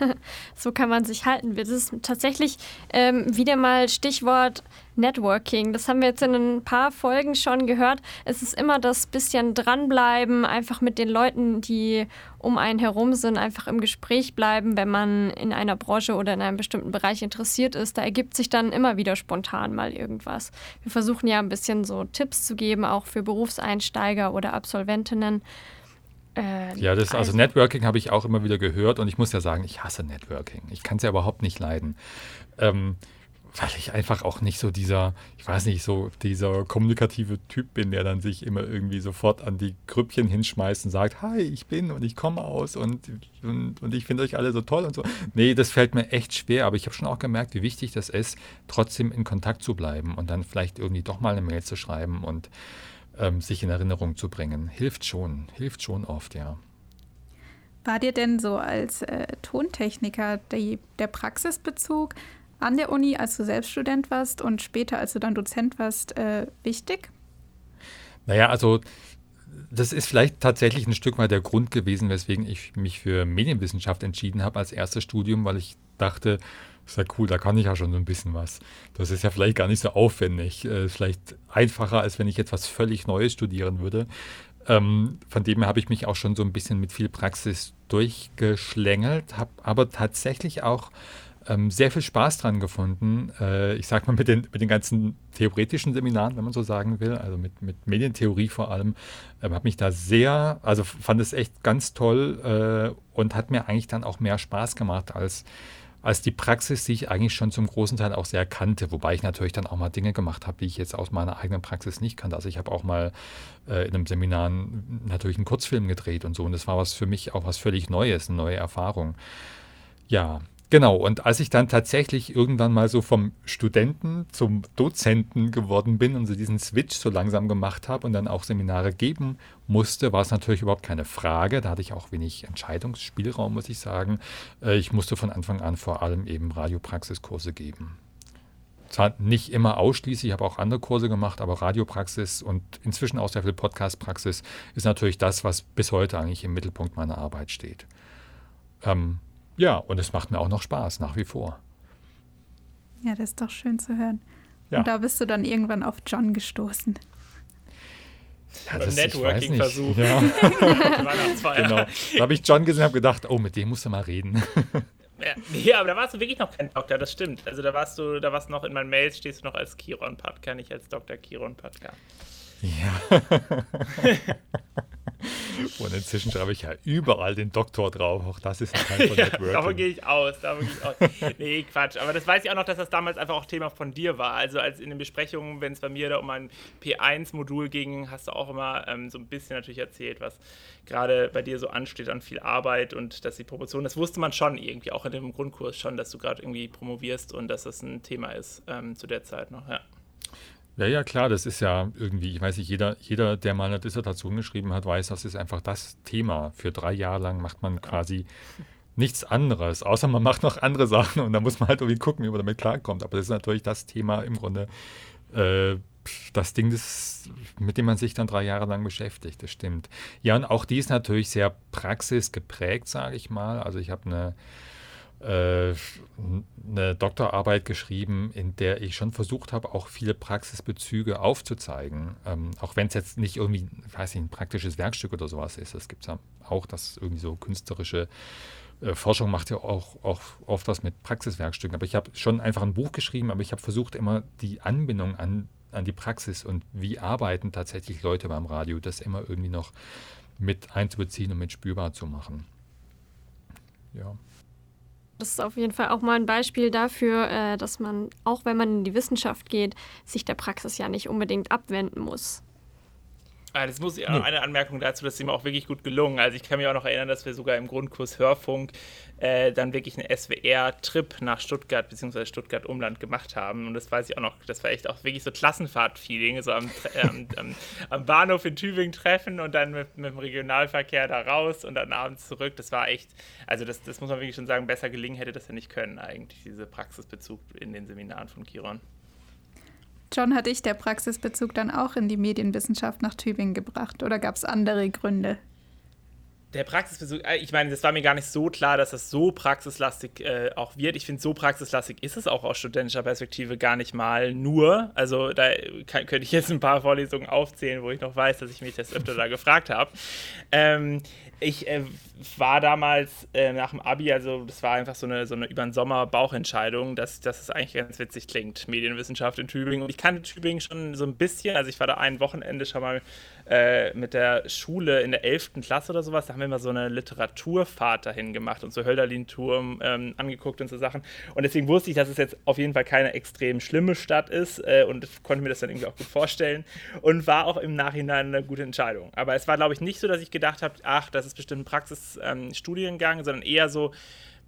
so kann man sich halten. Das ist tatsächlich ähm, wieder mal Stichwort Networking. Das haben wir jetzt in ein paar Folgen schon gehört. Es ist immer das bisschen dranbleiben, einfach mit den Leuten, die um einen herum sind, einfach im Gespräch bleiben, wenn man in einer Branche oder in einem bestimmten Bereich interessiert ist. Da ergibt sich dann immer wieder spontan mal irgendwas. Wir versuchen ja ein bisschen so Tipps zu geben, auch für Berufseinsteiger oder Absolventinnen äh, ja, das, also, also Networking habe ich auch immer wieder gehört und ich muss ja sagen, ich hasse Networking. Ich kann es ja überhaupt nicht leiden. Ähm, weil ich einfach auch nicht so dieser, ich weiß nicht, so dieser kommunikative Typ bin, der dann sich immer irgendwie sofort an die Grüppchen hinschmeißt und sagt, hi, ich bin und ich komme aus und, und, und ich finde euch alle so toll und so. Nee, das fällt mir echt schwer, aber ich habe schon auch gemerkt, wie wichtig das ist, trotzdem in Kontakt zu bleiben und dann vielleicht irgendwie doch mal eine Mail zu schreiben und ähm, sich in Erinnerung zu bringen. Hilft schon, hilft schon oft, ja. War dir denn so als äh, Tontechniker die, der Praxisbezug an der Uni, als du selbst Student warst und später, als du dann Dozent warst, äh, wichtig? Naja, also das ist vielleicht tatsächlich ein Stück weit der Grund gewesen, weswegen ich mich für Medienwissenschaft entschieden habe als erstes Studium, weil ich dachte, ja cool, da kann ich ja schon so ein bisschen was. Das ist ja vielleicht gar nicht so aufwendig. Äh, vielleicht einfacher, als wenn ich jetzt was völlig Neues studieren würde. Ähm, von dem her habe ich mich auch schon so ein bisschen mit viel Praxis durchgeschlängelt, habe aber tatsächlich auch ähm, sehr viel Spaß dran gefunden. Äh, ich sage mal mit den, mit den ganzen theoretischen Seminaren, wenn man so sagen will, also mit, mit Medientheorie vor allem, äh, habe mich da sehr, also fand es echt ganz toll äh, und hat mir eigentlich dann auch mehr Spaß gemacht als als die Praxis, die ich eigentlich schon zum großen Teil auch sehr kannte, wobei ich natürlich dann auch mal Dinge gemacht habe, die ich jetzt aus meiner eigenen Praxis nicht kannte. Also ich habe auch mal äh, in einem Seminar natürlich einen Kurzfilm gedreht und so und das war was für mich auch was völlig Neues, eine neue Erfahrung. Ja, Genau, und als ich dann tatsächlich irgendwann mal so vom Studenten zum Dozenten geworden bin und so diesen Switch so langsam gemacht habe und dann auch Seminare geben musste, war es natürlich überhaupt keine Frage. Da hatte ich auch wenig Entscheidungsspielraum, muss ich sagen. Äh, ich musste von Anfang an vor allem eben Radiopraxiskurse geben. Zwar nicht immer ausschließlich, ich habe auch andere Kurse gemacht, aber Radiopraxis und inzwischen auch sehr viel Podcastpraxis ist natürlich das, was bis heute eigentlich im Mittelpunkt meiner Arbeit steht. Ähm, ja, und es macht mir auch noch Spaß, nach wie vor. Ja, das ist doch schön zu hören. Ja. Und da bist du dann irgendwann auf John gestoßen. Ja, das, Networking-Versuch. Ja. genau. Da habe ich John gesehen und habe gedacht, oh, mit dem musst du mal reden. Ja, aber da warst du wirklich noch kein Doktor, das stimmt. Also da warst du, da warst noch in meinen Mails, stehst du noch als Kiron Patka, nicht als Dr. Kiron Patka. Ja. Und inzwischen schreibe ich ja überall den Doktor drauf. Auch das ist ein Teil von ja, Networking. Davon gehe ich aus. Davon gehe ich aus. nee, Quatsch. Aber das weiß ich auch noch, dass das damals einfach auch Thema von dir war. Also als in den Besprechungen, wenn es bei mir da um ein P1-Modul ging, hast du auch immer ähm, so ein bisschen natürlich erzählt, was gerade bei dir so ansteht an viel Arbeit und dass die Promotion, das wusste man schon irgendwie, auch in dem Grundkurs schon, dass du gerade irgendwie promovierst und dass das ein Thema ist ähm, zu der Zeit noch, ja. Ja, ja, klar, das ist ja irgendwie, ich weiß nicht, jeder, jeder, der mal eine Dissertation geschrieben hat, weiß, das ist einfach das Thema. Für drei Jahre lang macht man quasi nichts anderes, außer man macht noch andere Sachen und da muss man halt irgendwie gucken, wie man damit klarkommt. Aber das ist natürlich das Thema im Grunde, äh, das Ding, das, mit dem man sich dann drei Jahre lang beschäftigt, das stimmt. Ja, und auch die ist natürlich sehr praxisgeprägt, sage ich mal. Also ich habe eine eine Doktorarbeit geschrieben, in der ich schon versucht habe, auch viele Praxisbezüge aufzuzeigen. Ähm, auch wenn es jetzt nicht irgendwie, weiß nicht, ein praktisches Werkstück oder sowas ist. Es gibt ja auch, dass irgendwie so künstlerische äh, Forschung macht ja auch, auch oft was mit Praxiswerkstücken. Aber ich habe schon einfach ein Buch geschrieben, aber ich habe versucht, immer die Anbindung an, an die Praxis und wie arbeiten tatsächlich Leute beim Radio, das immer irgendwie noch mit einzubeziehen und mit spürbar zu machen. Ja. Das ist auf jeden Fall auch mal ein Beispiel dafür, äh, dass man, auch wenn man in die Wissenschaft geht, sich der Praxis ja nicht unbedingt abwenden muss. Ah, das muss ich auch eine Anmerkung dazu, das ist ihm auch wirklich gut gelungen. Also ich kann mich auch noch erinnern, dass wir sogar im Grundkurs Hörfunk äh, dann wirklich einen SWR-Trip nach Stuttgart bzw. Stuttgart-Umland gemacht haben. Und das weiß ich auch noch, das war echt auch wirklich so Klassenfahrt-Feeling, so am, äh, am, am, Bahnhof in Tübingen treffen und dann mit, mit, dem Regionalverkehr da raus und dann abends zurück. Das war echt, also das, das muss man wirklich schon sagen, besser gelingen hätte das ja nicht können eigentlich, diese Praxisbezug in den Seminaren von Kiron. John, hat dich der Praxisbezug dann auch in die Medienwissenschaft nach Tübingen gebracht oder gab es andere Gründe? der Praxisbesuch, äh, ich meine, das war mir gar nicht so klar, dass das so praxislastig äh, auch wird. Ich finde, so praxislastig ist es auch aus studentischer Perspektive gar nicht mal nur. Also da kann, könnte ich jetzt ein paar Vorlesungen aufzählen, wo ich noch weiß, dass ich mich das öfter da gefragt habe. Ähm, ich äh, war damals äh, nach dem Abi, also das war einfach so eine, so eine über den Sommer Bauchentscheidung, dass, dass es eigentlich ganz witzig klingt, Medienwissenschaft in Tübingen. Und ich kannte Tübingen schon so ein bisschen, also ich war da ein Wochenende schon mal äh, mit der Schule in der 11. Klasse oder sowas, da haben wir mal so eine Literaturfahrt dahin gemacht und so Hölderlin-Turm ähm, angeguckt und so Sachen. Und deswegen wusste ich, dass es jetzt auf jeden Fall keine extrem schlimme Stadt ist äh, und konnte mir das dann irgendwie auch gut vorstellen und war auch im Nachhinein eine gute Entscheidung. Aber es war, glaube ich, nicht so, dass ich gedacht habe, ach, das ist bestimmt ein Praxisstudiengang, ähm, sondern eher so,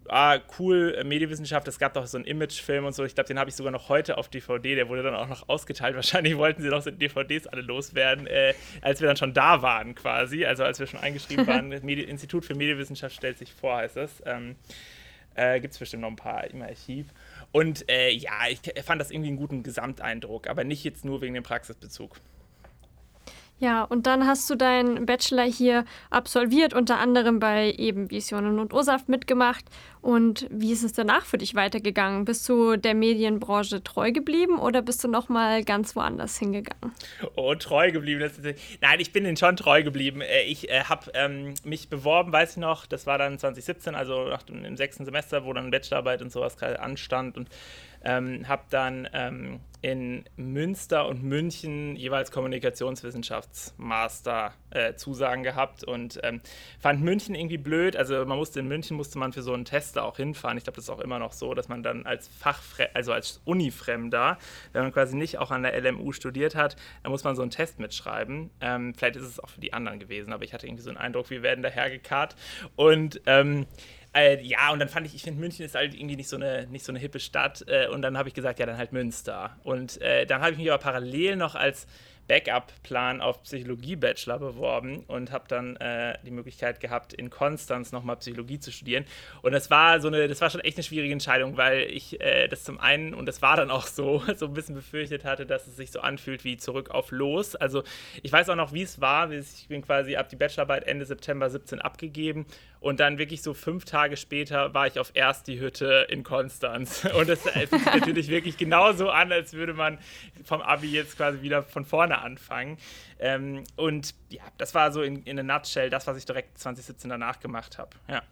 ah, cool, Medienwissenschaft, es gab doch so einen Imagefilm und so. Ich glaube, den habe ich sogar noch heute auf DVD. Der wurde dann auch noch ausgeteilt. Wahrscheinlich wollten sie noch so DVDs alle loswerden, äh, als wir dann schon da waren quasi. Also als wir schon eingeschrieben waren. Medi Institut für Medienwissenschaft stellt sich vor, heißt das. Ähm, äh, Gibt es bestimmt noch ein paar im Archiv. Und äh, ja, ich fand das irgendwie einen guten Gesamteindruck, aber nicht jetzt nur wegen dem Praxisbezug. Ja, und dann hast du deinen Bachelor hier absolviert, unter anderem bei eben Visionen und Ursaft mitgemacht. Und wie ist es danach für dich weitergegangen? Bist du der Medienbranche treu geblieben oder bist du nochmal ganz woanders hingegangen? Oh, treu geblieben. Ist, nein, ich bin den schon treu geblieben. Äh, ich äh, habe ähm, mich beworben, weiß ich noch, das war dann 2017, also nach dem, im sechsten Semester, wo dann Bachelorarbeit und sowas anstand. Und ähm, habe dann ähm, in Münster und München jeweils Kommunikationswissenschaftsmaster äh, Zusagen gehabt und ähm, fand München irgendwie blöd. Also man musste in München musste man für so einen Test auch hinfahren. Ich glaube, das ist auch immer noch so, dass man dann als Fachfremder, also als Unifremder, wenn man quasi nicht auch an der LMU studiert hat, dann muss man so einen Test mitschreiben. Ähm, vielleicht ist es auch für die anderen gewesen, aber ich hatte irgendwie so einen Eindruck, wir werden dahergekarrt und ähm, äh, ja, und dann fand ich, ich finde München ist halt irgendwie nicht so eine, nicht so eine hippe Stadt. Äh, und dann habe ich gesagt, ja, dann halt Münster. Und äh, dann habe ich mich aber parallel noch als Backup-Plan auf Psychologie-Bachelor beworben und habe dann äh, die Möglichkeit gehabt, in Konstanz nochmal Psychologie zu studieren. Und das war so eine, das war schon echt eine schwierige Entscheidung, weil ich äh, das zum einen, und das war dann auch so, so ein bisschen befürchtet hatte, dass es sich so anfühlt wie zurück auf los. Also ich weiß auch noch, wie es war. Ich bin quasi ab die Bachelorarbeit Ende September 17 abgegeben und dann wirklich so fünf Tage später war ich auf erst die Hütte in Konstanz. Und das fühlt sich natürlich wirklich genauso an, als würde man vom Abi jetzt quasi wieder von vorne anfangen. Ähm, und ja, das war so in, in a nutshell das, was ich direkt 2017 danach gemacht habe. Ja.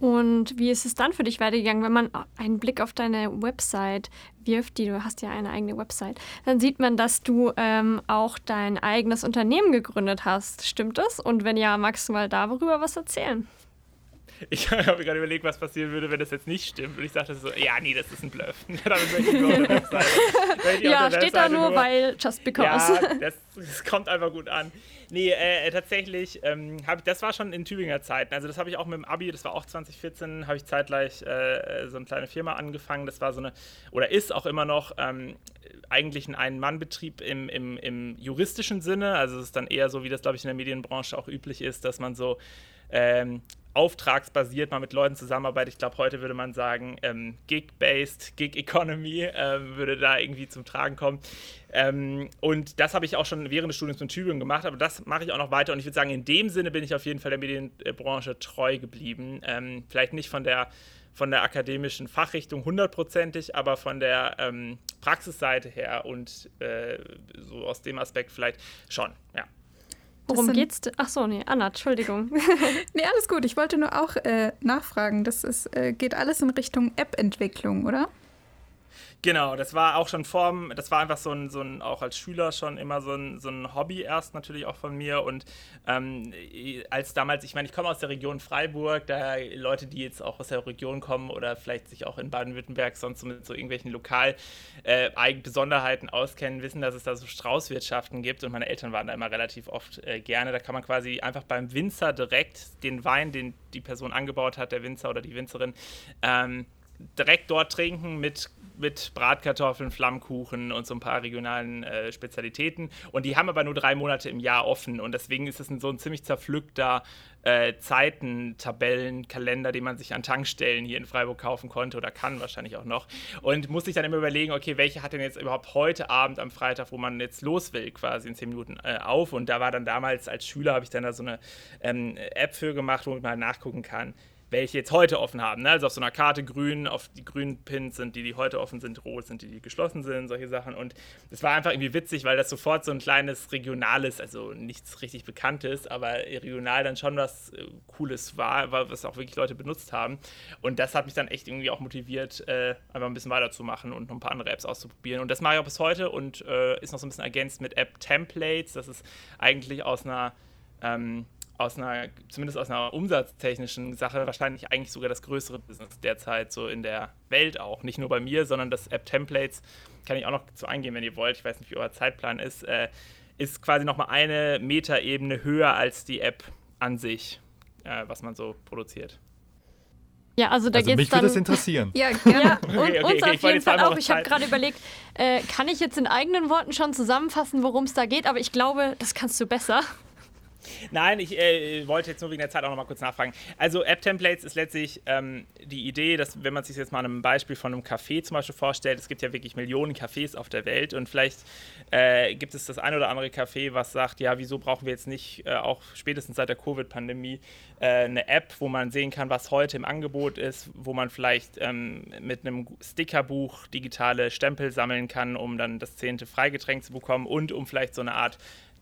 Und wie ist es dann für dich weitergegangen, wenn man einen Blick auf deine Website wirft, die du hast ja eine eigene Website, dann sieht man, dass du ähm, auch dein eigenes Unternehmen gegründet hast. Stimmt das? Und wenn ja, magst du mal darüber was erzählen? Ich habe mir gerade überlegt, was passieren würde, wenn das jetzt nicht stimmt. Und ich sagte so, ja, nee, das ist ein Bluff. Damit möchte ich nur auf der Webseite. ja, steht da nur, nur, weil just because. Ja, das, das kommt einfach gut an. Nee, äh, äh tatsächlich, ähm, hab, das war schon in Tübinger Zeiten. Also das habe ich auch mit dem Abi, das war auch 2014, habe ich zeitgleich äh, so eine kleine Firma angefangen. Das war so eine, oder ist auch immer noch ähm, eigentlich ein Ein-Mann-Betrieb im, im, im juristischen Sinne. Also es ist dann eher so, wie das, glaube ich, in der Medienbranche auch üblich ist, dass man so ähm, auftragsbasiert mal mit Leuten zusammenarbeitet. Ich glaube, heute würde man sagen, ähm, Gig-based, Gig-Economy ähm, würde da irgendwie zum Tragen kommen. Ähm, und das habe ich auch schon während des Studiums in Tübingen gemacht, aber das mache ich auch noch weiter. Und ich würde sagen, in dem Sinne bin ich auf jeden Fall der Medienbranche treu geblieben. Ähm, vielleicht nicht von der von der akademischen Fachrichtung hundertprozentig, aber von der ähm, Praxisseite her und äh, so aus dem Aspekt vielleicht schon, ja. Worum geht's? Ach so, nee, Anna, Entschuldigung. nee, alles gut. Ich wollte nur auch äh, nachfragen. Das ist, äh, geht alles in Richtung App-Entwicklung, oder? Genau, das war auch schon vorm, das war einfach so ein, so ein, auch als Schüler schon immer so ein, so ein Hobby erst natürlich auch von mir. Und ähm, als damals, ich meine, ich komme aus der Region Freiburg, da Leute, die jetzt auch aus der Region kommen oder vielleicht sich auch in Baden-Württemberg sonst mit so irgendwelchen lokal äh, Besonderheiten auskennen, wissen, dass es da so Straußwirtschaften gibt. Und meine Eltern waren da immer relativ oft äh, gerne. Da kann man quasi einfach beim Winzer direkt den Wein, den die Person angebaut hat, der Winzer oder die Winzerin, ähm, direkt dort trinken mit mit Bratkartoffeln, Flammkuchen und so ein paar regionalen äh, Spezialitäten. Und die haben aber nur drei Monate im Jahr offen. Und deswegen ist es so ein ziemlich zerpflückter äh, Zeitentabellenkalender, den man sich an Tankstellen hier in Freiburg kaufen konnte oder kann wahrscheinlich auch noch. Und muss sich dann immer überlegen, okay, welche hat denn jetzt überhaupt heute Abend am Freitag, wo man jetzt los will, quasi in zehn Minuten äh, auf. Und da war dann damals als Schüler, habe ich dann da so eine ähm, App für gemacht, wo man mal nachgucken kann welche jetzt heute offen haben. Ne? Also auf so einer Karte grün, auf die grünen Pins sind die, die heute offen sind, rot sind die, die geschlossen sind, solche Sachen. Und es war einfach irgendwie witzig, weil das sofort so ein kleines regionales, also nichts richtig Bekanntes, aber regional dann schon was äh, Cooles war, was auch wirklich Leute benutzt haben. Und das hat mich dann echt irgendwie auch motiviert, äh, einfach ein bisschen weiterzumachen und noch ein paar andere Apps auszuprobieren. Und das mache ich auch bis heute und äh, ist noch so ein bisschen ergänzt mit App Templates. Das ist eigentlich aus einer ähm, aus einer, zumindest aus einer umsatztechnischen Sache, wahrscheinlich eigentlich sogar das größere Business derzeit so in der Welt auch. Nicht nur bei mir, sondern das App-Templates, kann ich auch noch zu eingehen, wenn ihr wollt. Ich weiß nicht, wie euer Zeitplan ist. Äh, ist quasi nochmal eine Metaebene höher als die App an sich, äh, was man so produziert. Ja, also da also geht es dann. Mich würde das interessieren. ja, gerne. Ja, und okay, okay, uns okay, auf jeden Fall auch. Ich habe gerade überlegt, äh, kann ich jetzt in eigenen Worten schon zusammenfassen, worum es da geht? Aber ich glaube, das kannst du besser. Nein, ich äh, wollte jetzt nur wegen der Zeit auch noch mal kurz nachfragen. Also App-Templates ist letztlich ähm, die Idee, dass wenn man sich jetzt mal einem Beispiel von einem Café zum Beispiel vorstellt, es gibt ja wirklich Millionen Cafés auf der Welt und vielleicht äh, gibt es das ein oder andere Café, was sagt, ja, wieso brauchen wir jetzt nicht äh, auch spätestens seit der Covid-Pandemie äh, eine App, wo man sehen kann, was heute im Angebot ist, wo man vielleicht ähm, mit einem Stickerbuch digitale Stempel sammeln kann, um dann das zehnte Freigetränk zu bekommen und um vielleicht so eine Art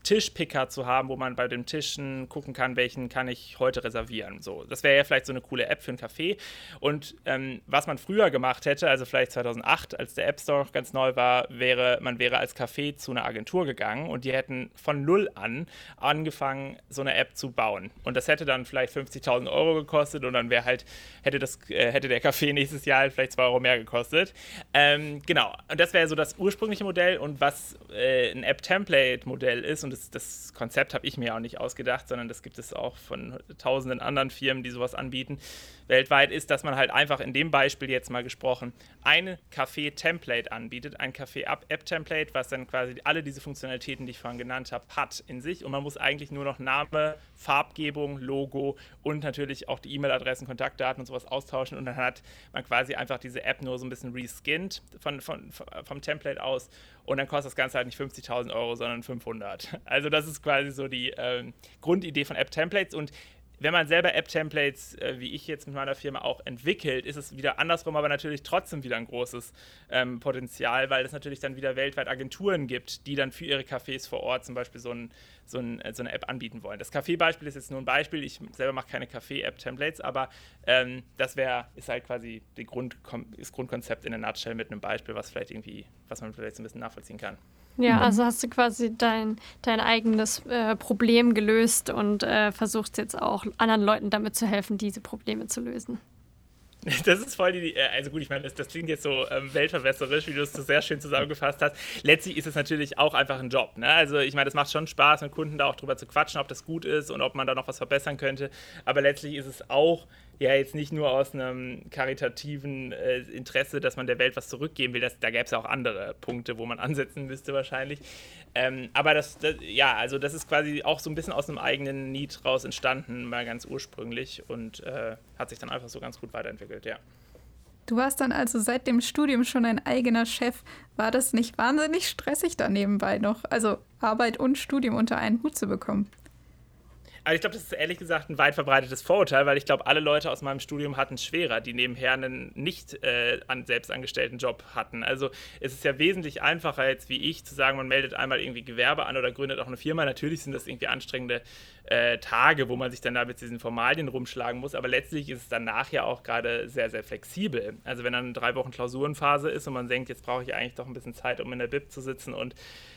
Tischpicker zu haben, wo man bei den Tischen gucken kann, welchen kann ich heute reservieren. So, das wäre ja vielleicht so eine coole App für ein Café. Und ähm, was man früher gemacht hätte, also vielleicht 2008, als der App Store noch ganz neu war, wäre, man wäre als Café zu einer Agentur gegangen und die hätten von null an angefangen, so eine App zu bauen. Und das hätte dann vielleicht 50.000 Euro gekostet und dann wäre halt, hätte, das, äh, hätte der Café nächstes Jahr halt vielleicht 2 Euro mehr gekostet. Ähm, genau, und das wäre so das ursprüngliche Modell und was äh, ein App-Template-Modell ist und das, das Konzept habe ich mir auch nicht ausgedacht, sondern das gibt es auch von tausenden anderen Firmen, die sowas anbieten weltweit, ist, dass man halt einfach in dem Beispiel jetzt mal gesprochen ein Café-Template anbietet, ein Café-App-Template, was dann quasi alle diese Funktionalitäten, die ich vorhin genannt habe, hat in sich. Und man muss eigentlich nur noch Name, Farbgebung, Logo und natürlich auch die E-Mail-Adressen, Kontaktdaten und sowas austauschen. Und dann hat man quasi einfach diese App nur so ein bisschen reskinned von, von, vom Template aus. Und dann kostet das Ganze halt nicht 50.000 Euro, sondern 500. Also das ist quasi so die ähm, Grundidee von App-Templates. Und wenn man selber App-Templates, äh, wie ich jetzt mit meiner Firma auch entwickelt, ist es wieder andersrum, aber natürlich trotzdem wieder ein großes ähm, Potenzial, weil es natürlich dann wieder weltweit Agenturen gibt, die dann für ihre Cafés vor Ort zum Beispiel so, ein, so, ein, so eine App anbieten wollen. Das Café-Beispiel ist jetzt nur ein Beispiel. Ich selber mache keine Café-App-Templates, aber ähm, das wäre, ist halt quasi die Grund, das Grundkonzept in der Nutshell mit einem Beispiel, was vielleicht irgendwie, was man vielleicht so ein bisschen nachvollziehen kann. Ja, mhm. also hast du quasi dein, dein eigenes äh, Problem gelöst und äh, versuchst jetzt auch anderen Leuten damit zu helfen, diese Probleme zu lösen. Das ist voll die, äh, also gut, ich meine, das, das klingt jetzt so ähm, weltverwässerisch, wie du es so sehr schön zusammengefasst hast. Letztlich ist es natürlich auch einfach ein Job. Ne? Also ich meine, das macht schon Spaß, mit Kunden da auch drüber zu quatschen, ob das gut ist und ob man da noch was verbessern könnte. Aber letztlich ist es auch ja jetzt nicht nur aus einem karitativen äh, Interesse, dass man der Welt was zurückgeben will. Das, da gäbe es ja auch andere Punkte, wo man ansetzen müsste wahrscheinlich. Ähm, aber das, das, ja, also das ist quasi auch so ein bisschen aus einem eigenen Need raus entstanden, mal ganz ursprünglich und äh, hat sich dann einfach so ganz gut weiterentwickelt, ja. Du warst dann also seit dem Studium schon ein eigener Chef. War das nicht wahnsinnig stressig da nebenbei noch? Also Arbeit und Studium unter einen Hut zu bekommen? Aber ich glaube, das ist ehrlich gesagt ein weit verbreitetes Vorurteil, weil ich glaube, alle Leute aus meinem Studium hatten es schwerer, die nebenher einen nicht äh, an selbstangestellten Job hatten. Also es ist ja wesentlich einfacher jetzt wie ich zu sagen, man meldet einmal irgendwie Gewerbe an oder gründet auch eine Firma. Natürlich sind das irgendwie anstrengende äh, Tage, wo man sich dann da mit diesen Formalien rumschlagen muss, aber letztlich ist es danach ja auch gerade sehr, sehr flexibel. Also wenn dann drei Wochen Klausurenphase ist und man denkt, jetzt brauche ich eigentlich doch ein bisschen Zeit, um in der Bib zu sitzen und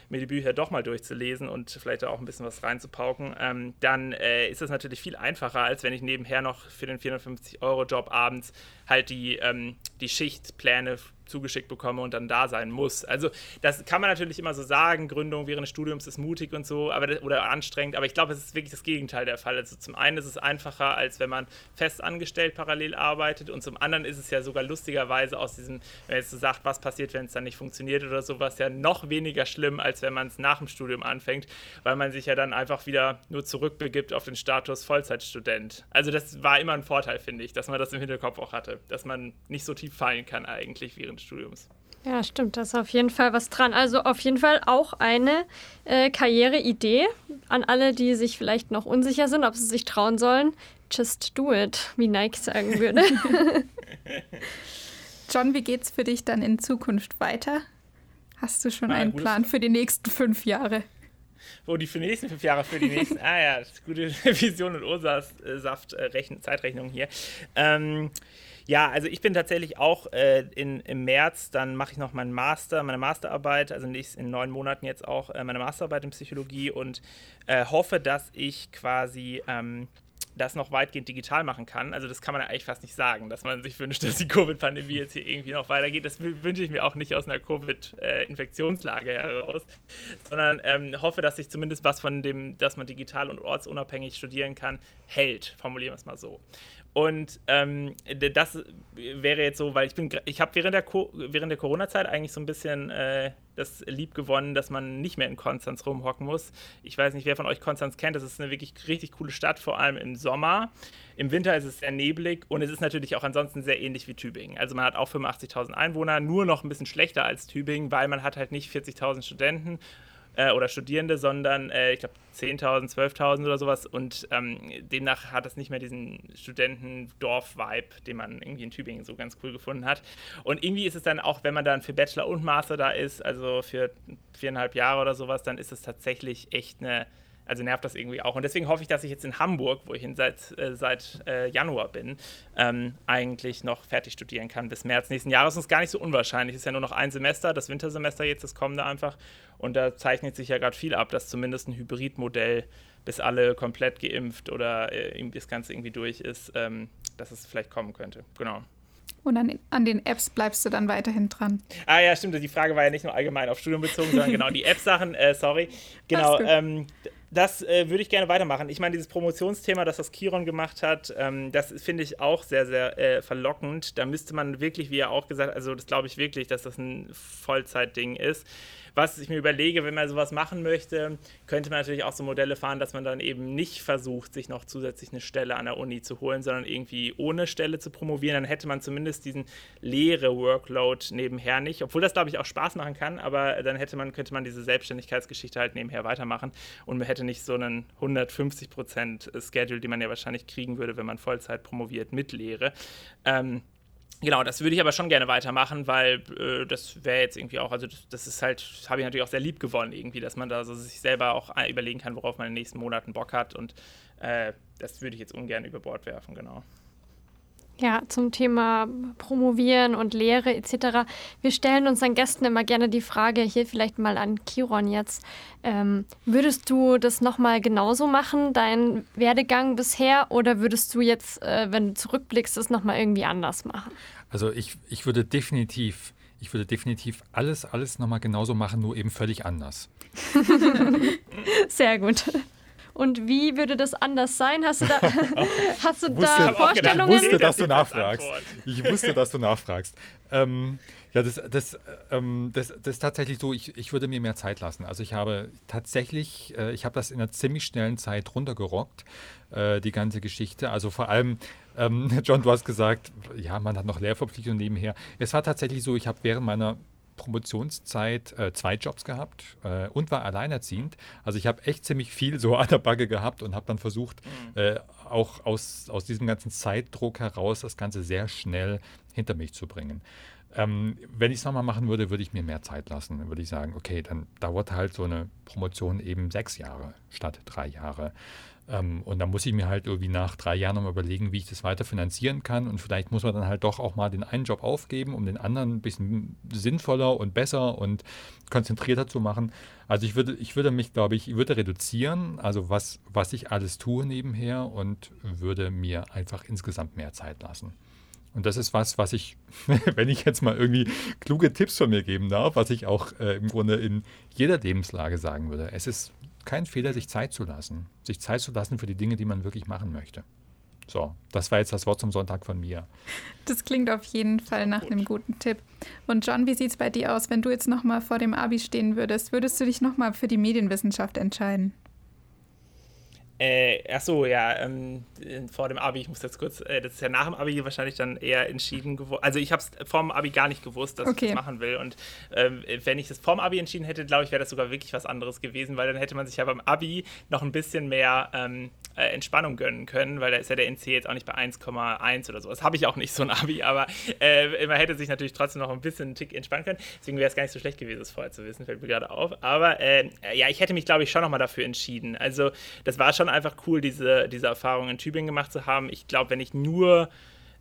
mir die Bücher doch mal durchzulesen und vielleicht auch ein bisschen was reinzupauken, ähm, dann äh, ist das natürlich viel einfacher, als wenn ich nebenher noch für den 450-Euro-Job abends halt die, ähm, die Schichtpläne zugeschickt bekomme und dann da sein muss. Also das kann man natürlich immer so sagen, Gründung während des Studiums ist mutig und so, aber oder anstrengend, aber ich glaube, es ist wirklich das Gegenteil der Fall. Also zum einen ist es einfacher, als wenn man fest angestellt parallel arbeitet und zum anderen ist es ja sogar lustigerweise aus diesem, wenn man jetzt so sagt, was passiert, wenn es dann nicht funktioniert oder sowas, ja noch weniger schlimm, als wenn man es nach dem Studium anfängt, weil man sich ja dann einfach wieder nur zurückbegibt auf den Status Vollzeitstudent. Also das war immer ein Vorteil, finde ich, dass man das im Hinterkopf auch hatte, dass man nicht so tief fallen kann eigentlich während des Studiums. Ja, stimmt, da ist auf jeden Fall was dran. Also auf jeden Fall auch eine äh, Karriereidee an alle, die sich vielleicht noch unsicher sind, ob sie sich trauen sollen. Just do it, wie Nike sagen würde. John, wie geht's für dich dann in Zukunft weiter? Hast du schon Na, einen Plan für die nächsten fünf Jahre? Wo die für die nächsten fünf Jahre, für die nächsten, ah ja, gute Vision und Ursaft-Zeitrechnung äh, hier. Ähm, ja, also ich bin tatsächlich auch äh, in, im März, dann mache ich noch meinen Master, meine Masterarbeit, also nicht in neun Monaten jetzt auch äh, meine Masterarbeit in Psychologie und äh, hoffe, dass ich quasi ähm, das noch weitgehend digital machen kann. Also das kann man ja eigentlich fast nicht sagen, dass man sich wünscht, dass die Covid-Pandemie jetzt hier irgendwie noch weitergeht. Das wünsche ich mir auch nicht aus einer Covid-Infektionslage heraus, sondern ähm, hoffe, dass sich zumindest was von dem, dass man digital und ortsunabhängig studieren kann, hält. Formulieren wir es mal so. Und ähm, das wäre jetzt so, weil ich bin, ich habe während der, während der Corona-Zeit eigentlich so ein bisschen äh, das lieb gewonnen, dass man nicht mehr in Konstanz rumhocken muss. Ich weiß nicht, wer von euch Konstanz kennt. Das ist eine wirklich richtig coole Stadt, vor allem im Sommer. Im Winter ist es sehr neblig und es ist natürlich auch ansonsten sehr ähnlich wie Tübingen. Also man hat auch 85.000 Einwohner, nur noch ein bisschen schlechter als Tübingen, weil man hat halt nicht 40.000 Studenten äh, oder Studierende, sondern äh, ich glaube 10.000, 12.000 oder sowas. Und ähm, demnach hat es nicht mehr diesen Studentendorf-Vibe, den man irgendwie in Tübingen so ganz cool gefunden hat. Und irgendwie ist es dann auch, wenn man dann für Bachelor und Master da ist, also für viereinhalb Jahre oder sowas, dann ist es tatsächlich echt eine also nervt das irgendwie auch. Und deswegen hoffe ich, dass ich jetzt in Hamburg, wo ich seit, äh, seit äh, Januar bin, ähm, eigentlich noch fertig studieren kann bis März nächsten Jahres. Das ist gar nicht so unwahrscheinlich. Es ist ja nur noch ein Semester, das Wintersemester jetzt, das kommende einfach. Und da zeichnet sich ja gerade viel ab, dass zumindest ein Hybridmodell, bis alle komplett geimpft oder äh, das Ganze irgendwie durch ist, ähm, dass es vielleicht kommen könnte. Genau. Und an, an, den Apps bleibst du dann weiterhin dran. Ah ja, stimmt. Die Frage war ja nicht nur allgemein auf Studium bezogen, sondern genau die App-Sachen. Äh, sorry. Genau. Ähm, das äh, würde ich gerne weitermachen. Ich meine, dieses Promotionsthema, das das Kiron gemacht hat, ähm, das finde ich auch sehr, sehr äh, verlockend. Da müsste man wirklich, wie er auch gesagt hat, also das glaube ich wirklich, dass das ein Vollzeitding ist was ich mir überlege, wenn man sowas machen möchte, könnte man natürlich auch so Modelle fahren, dass man dann eben nicht versucht, sich noch zusätzlich eine Stelle an der Uni zu holen, sondern irgendwie ohne Stelle zu promovieren. Dann hätte man zumindest diesen leere Workload nebenher nicht, obwohl das, glaube ich, auch Spaß machen kann, aber dann hätte man, könnte man diese Selbstständigkeitsgeschichte halt nebenher weitermachen und man hätte nicht so einen 150% Schedule, den man ja wahrscheinlich kriegen würde, wenn man Vollzeit promoviert mit Lehre. Ähm, Genau, das würde ich aber schon gerne weitermachen, weil äh, das wäre jetzt irgendwie auch, also das, das ist halt, habe ich natürlich auch sehr lieb gewonnen irgendwie, dass man da so sich selber auch überlegen kann, worauf man in den nächsten Monaten Bock hat und äh, das würde ich jetzt ungern über Bord werfen, genau. Ja, zum Thema Promovieren und Lehre etc. Wir stellen unseren Gästen immer gerne die Frage, hier vielleicht mal an Kiron jetzt. Ähm, würdest du das nochmal genauso machen, deinen Werdegang bisher, oder würdest du jetzt, äh, wenn du zurückblickst, das nochmal irgendwie anders machen? Also ich, ich würde definitiv, ich würde definitiv alles, alles nochmal genauso machen, nur eben völlig anders. Sehr gut. Und wie würde das anders sein? Hast du da, hast du wusste, da Vorstellungen? Ich wusste, dass du nachfragst. Ich wusste, dass du nachfragst. Ähm, ja, das, das, ähm, das, das ist tatsächlich so, ich, ich würde mir mehr Zeit lassen. Also ich habe tatsächlich, äh, ich habe das in einer ziemlich schnellen Zeit runtergerockt, äh, die ganze Geschichte. Also vor allem, ähm, John, du hast gesagt, ja, man hat noch Lehrverpflichtungen nebenher. Es war tatsächlich so, ich habe während meiner Promotionszeit äh, zwei Jobs gehabt äh, und war alleinerziehend. Also ich habe echt ziemlich viel so an der Backe gehabt und habe dann versucht, mhm. äh, auch aus, aus diesem ganzen Zeitdruck heraus das Ganze sehr schnell hinter mich zu bringen. Ähm, wenn ich es nochmal machen würde, würde ich mir mehr Zeit lassen. Dann würde ich sagen, okay, dann dauert halt so eine Promotion eben sechs Jahre statt drei Jahre. Ähm, und dann muss ich mir halt irgendwie nach drei Jahren nochmal überlegen, wie ich das weiter finanzieren kann. Und vielleicht muss man dann halt doch auch mal den einen Job aufgeben, um den anderen ein bisschen sinnvoller und besser und konzentrierter zu machen. Also ich würde, ich würde mich, glaube ich, ich würde reduzieren, also was, was ich alles tue nebenher und würde mir einfach insgesamt mehr Zeit lassen. Und das ist was, was ich, wenn ich jetzt mal irgendwie kluge Tipps von mir geben darf, was ich auch äh, im Grunde in jeder Lebenslage sagen würde. Es ist kein Fehler, sich Zeit zu lassen. Sich Zeit zu lassen für die Dinge, die man wirklich machen möchte. So, das war jetzt das Wort zum Sonntag von mir. Das klingt auf jeden Fall nach einem guten Tipp. Und John, wie sieht es bei dir aus, wenn du jetzt nochmal vor dem Abi stehen würdest? Würdest du dich nochmal für die Medienwissenschaft entscheiden? Äh, ach so, ja, ähm, vor dem Abi, ich muss jetzt kurz, äh, das ist ja nach dem Abi wahrscheinlich dann eher entschieden geworden. Also ich habe es vor dem Abi gar nicht gewusst, dass okay. ich das machen will. Und ähm, wenn ich das vor dem Abi entschieden hätte, glaube ich, wäre das sogar wirklich was anderes gewesen, weil dann hätte man sich ja beim Abi noch ein bisschen mehr ähm, äh, Entspannung gönnen können, weil da ist ja der NC jetzt auch nicht bei 1,1 oder so. Das habe ich auch nicht, so ein Abi, aber äh, man hätte sich natürlich trotzdem noch ein bisschen einen Tick entspannen können. Deswegen wäre es gar nicht so schlecht gewesen, das vorher zu wissen, fällt mir gerade auf. Aber äh, ja, ich hätte mich, glaube ich, schon nochmal dafür entschieden. Also das war schon einfach cool, diese, diese Erfahrung in Tübingen gemacht zu haben. Ich glaube, wenn ich nur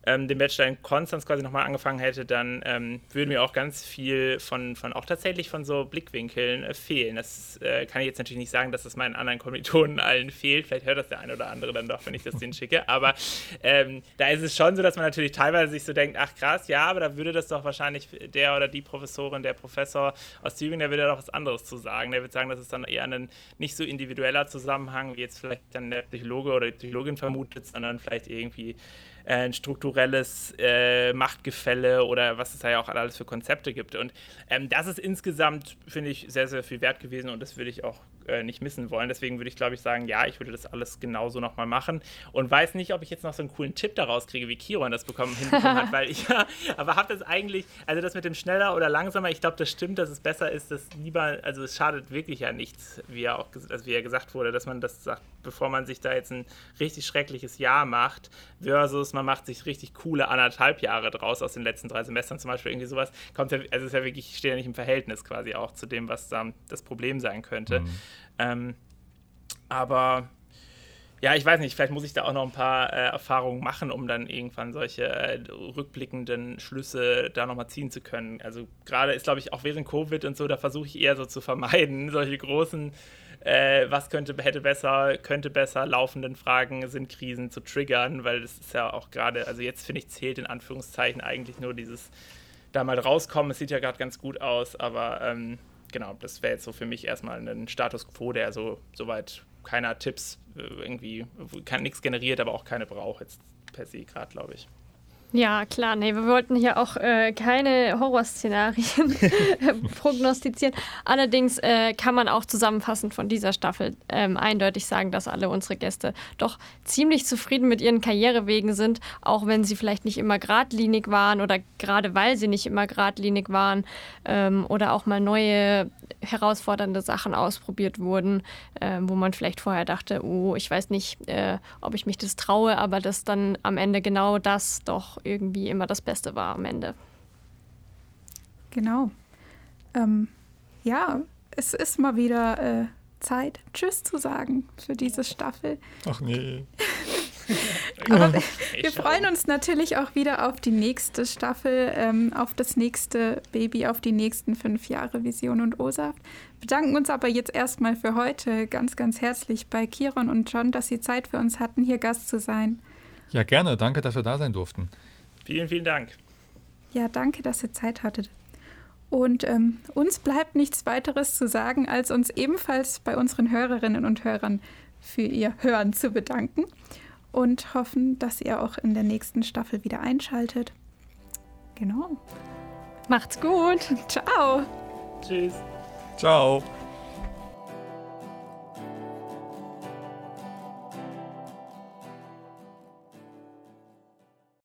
ähm, den Bachelor in Konstanz quasi nochmal angefangen hätte, dann ähm, würde mir auch ganz viel von, von auch tatsächlich von so Blickwinkeln äh, fehlen. Das äh, kann ich jetzt natürlich nicht sagen, dass das meinen anderen Kommilitonen allen fehlt. Vielleicht hört das der eine oder andere dann doch, wenn ich das denen schicke. Aber ähm, da ist es schon so, dass man natürlich teilweise sich so denkt, ach krass, ja, aber da würde das doch wahrscheinlich der oder die Professorin, der Professor aus Tübingen, der würde da doch was anderes zu sagen. Der würde sagen, das ist dann eher ein nicht so individueller Zusammenhang, wie jetzt vielleicht dann der Psychologe oder die Psychologin vermutet, sondern vielleicht irgendwie ein strukturelles äh, Machtgefälle oder was es da ja auch alles für Konzepte gibt. Und ähm, das ist insgesamt, finde ich, sehr, sehr viel wert gewesen und das würde ich auch äh, nicht missen wollen. Deswegen würde ich, glaube ich, sagen, ja, ich würde das alles genauso nochmal machen und weiß nicht, ob ich jetzt noch so einen coolen Tipp daraus kriege, wie Kiron das bekommen hat, weil ich ja, aber habe das eigentlich, also das mit dem schneller oder langsamer, ich glaube, das stimmt, dass es besser ist, dass lieber, also es schadet wirklich ja nichts, wie ja auch, also wie ja gesagt wurde, dass man das sagt, bevor man sich da jetzt ein richtig schreckliches Jahr macht, versus man macht sich richtig coole anderthalb Jahre draus aus den letzten drei Semestern zum Beispiel, irgendwie sowas, kommt ja, also es ist ja wirklich, steht ja nicht im Verhältnis quasi auch zu dem, was da das Problem sein könnte. Mhm. Ähm, aber ja, ich weiß nicht, vielleicht muss ich da auch noch ein paar äh, Erfahrungen machen, um dann irgendwann solche äh, rückblickenden Schlüsse da nochmal ziehen zu können. Also gerade ist, glaube ich, auch während Covid und so, da versuche ich eher so zu vermeiden, solche großen, äh, was könnte, hätte besser, könnte besser, laufenden Fragen sind Krisen zu triggern, weil das ist ja auch gerade, also jetzt finde ich, zählt in Anführungszeichen eigentlich nur dieses da mal rauskommen. Es sieht ja gerade ganz gut aus, aber ähm, genau, das wäre jetzt so für mich erstmal ein Status quo, der so soweit keiner Tipps äh, irgendwie, kann nichts generiert, aber auch keine braucht jetzt per se gerade, glaube ich. Ja, klar, nee, wir wollten hier auch äh, keine Horrorszenarien prognostizieren. Allerdings äh, kann man auch zusammenfassend von dieser Staffel ähm, eindeutig sagen, dass alle unsere Gäste doch ziemlich zufrieden mit ihren Karrierewegen sind, auch wenn sie vielleicht nicht immer geradlinig waren oder gerade weil sie nicht immer geradlinig waren ähm, oder auch mal neue herausfordernde Sachen ausprobiert wurden, äh, wo man vielleicht vorher dachte, oh, ich weiß nicht, äh, ob ich mich das traue, aber dass dann am Ende genau das doch irgendwie immer das Beste war am Ende. Genau. Ähm, ja, es ist mal wieder äh, Zeit, Tschüss zu sagen für diese Staffel. Ach nee. Aber wir, wir, freuen uns natürlich auch wieder auf die nächste Staffel, ähm, auf das nächste Baby, auf die nächsten fünf Jahre Vision und O-Saft. Bedanken uns aber jetzt erstmal für heute ganz, ganz herzlich bei Kiron und John, dass sie Zeit für uns hatten, hier Gast zu sein. Ja, gerne. Danke, dass wir da sein durften. Vielen, vielen Dank. Ja, danke, dass ihr Zeit hattet. Und ähm, uns bleibt nichts weiteres zu sagen, als uns ebenfalls bei unseren Hörerinnen und Hörern für ihr Hören zu bedanken und hoffen, dass ihr auch in der nächsten Staffel wieder einschaltet. Genau. Macht's gut. Ciao. Tschüss. Ciao.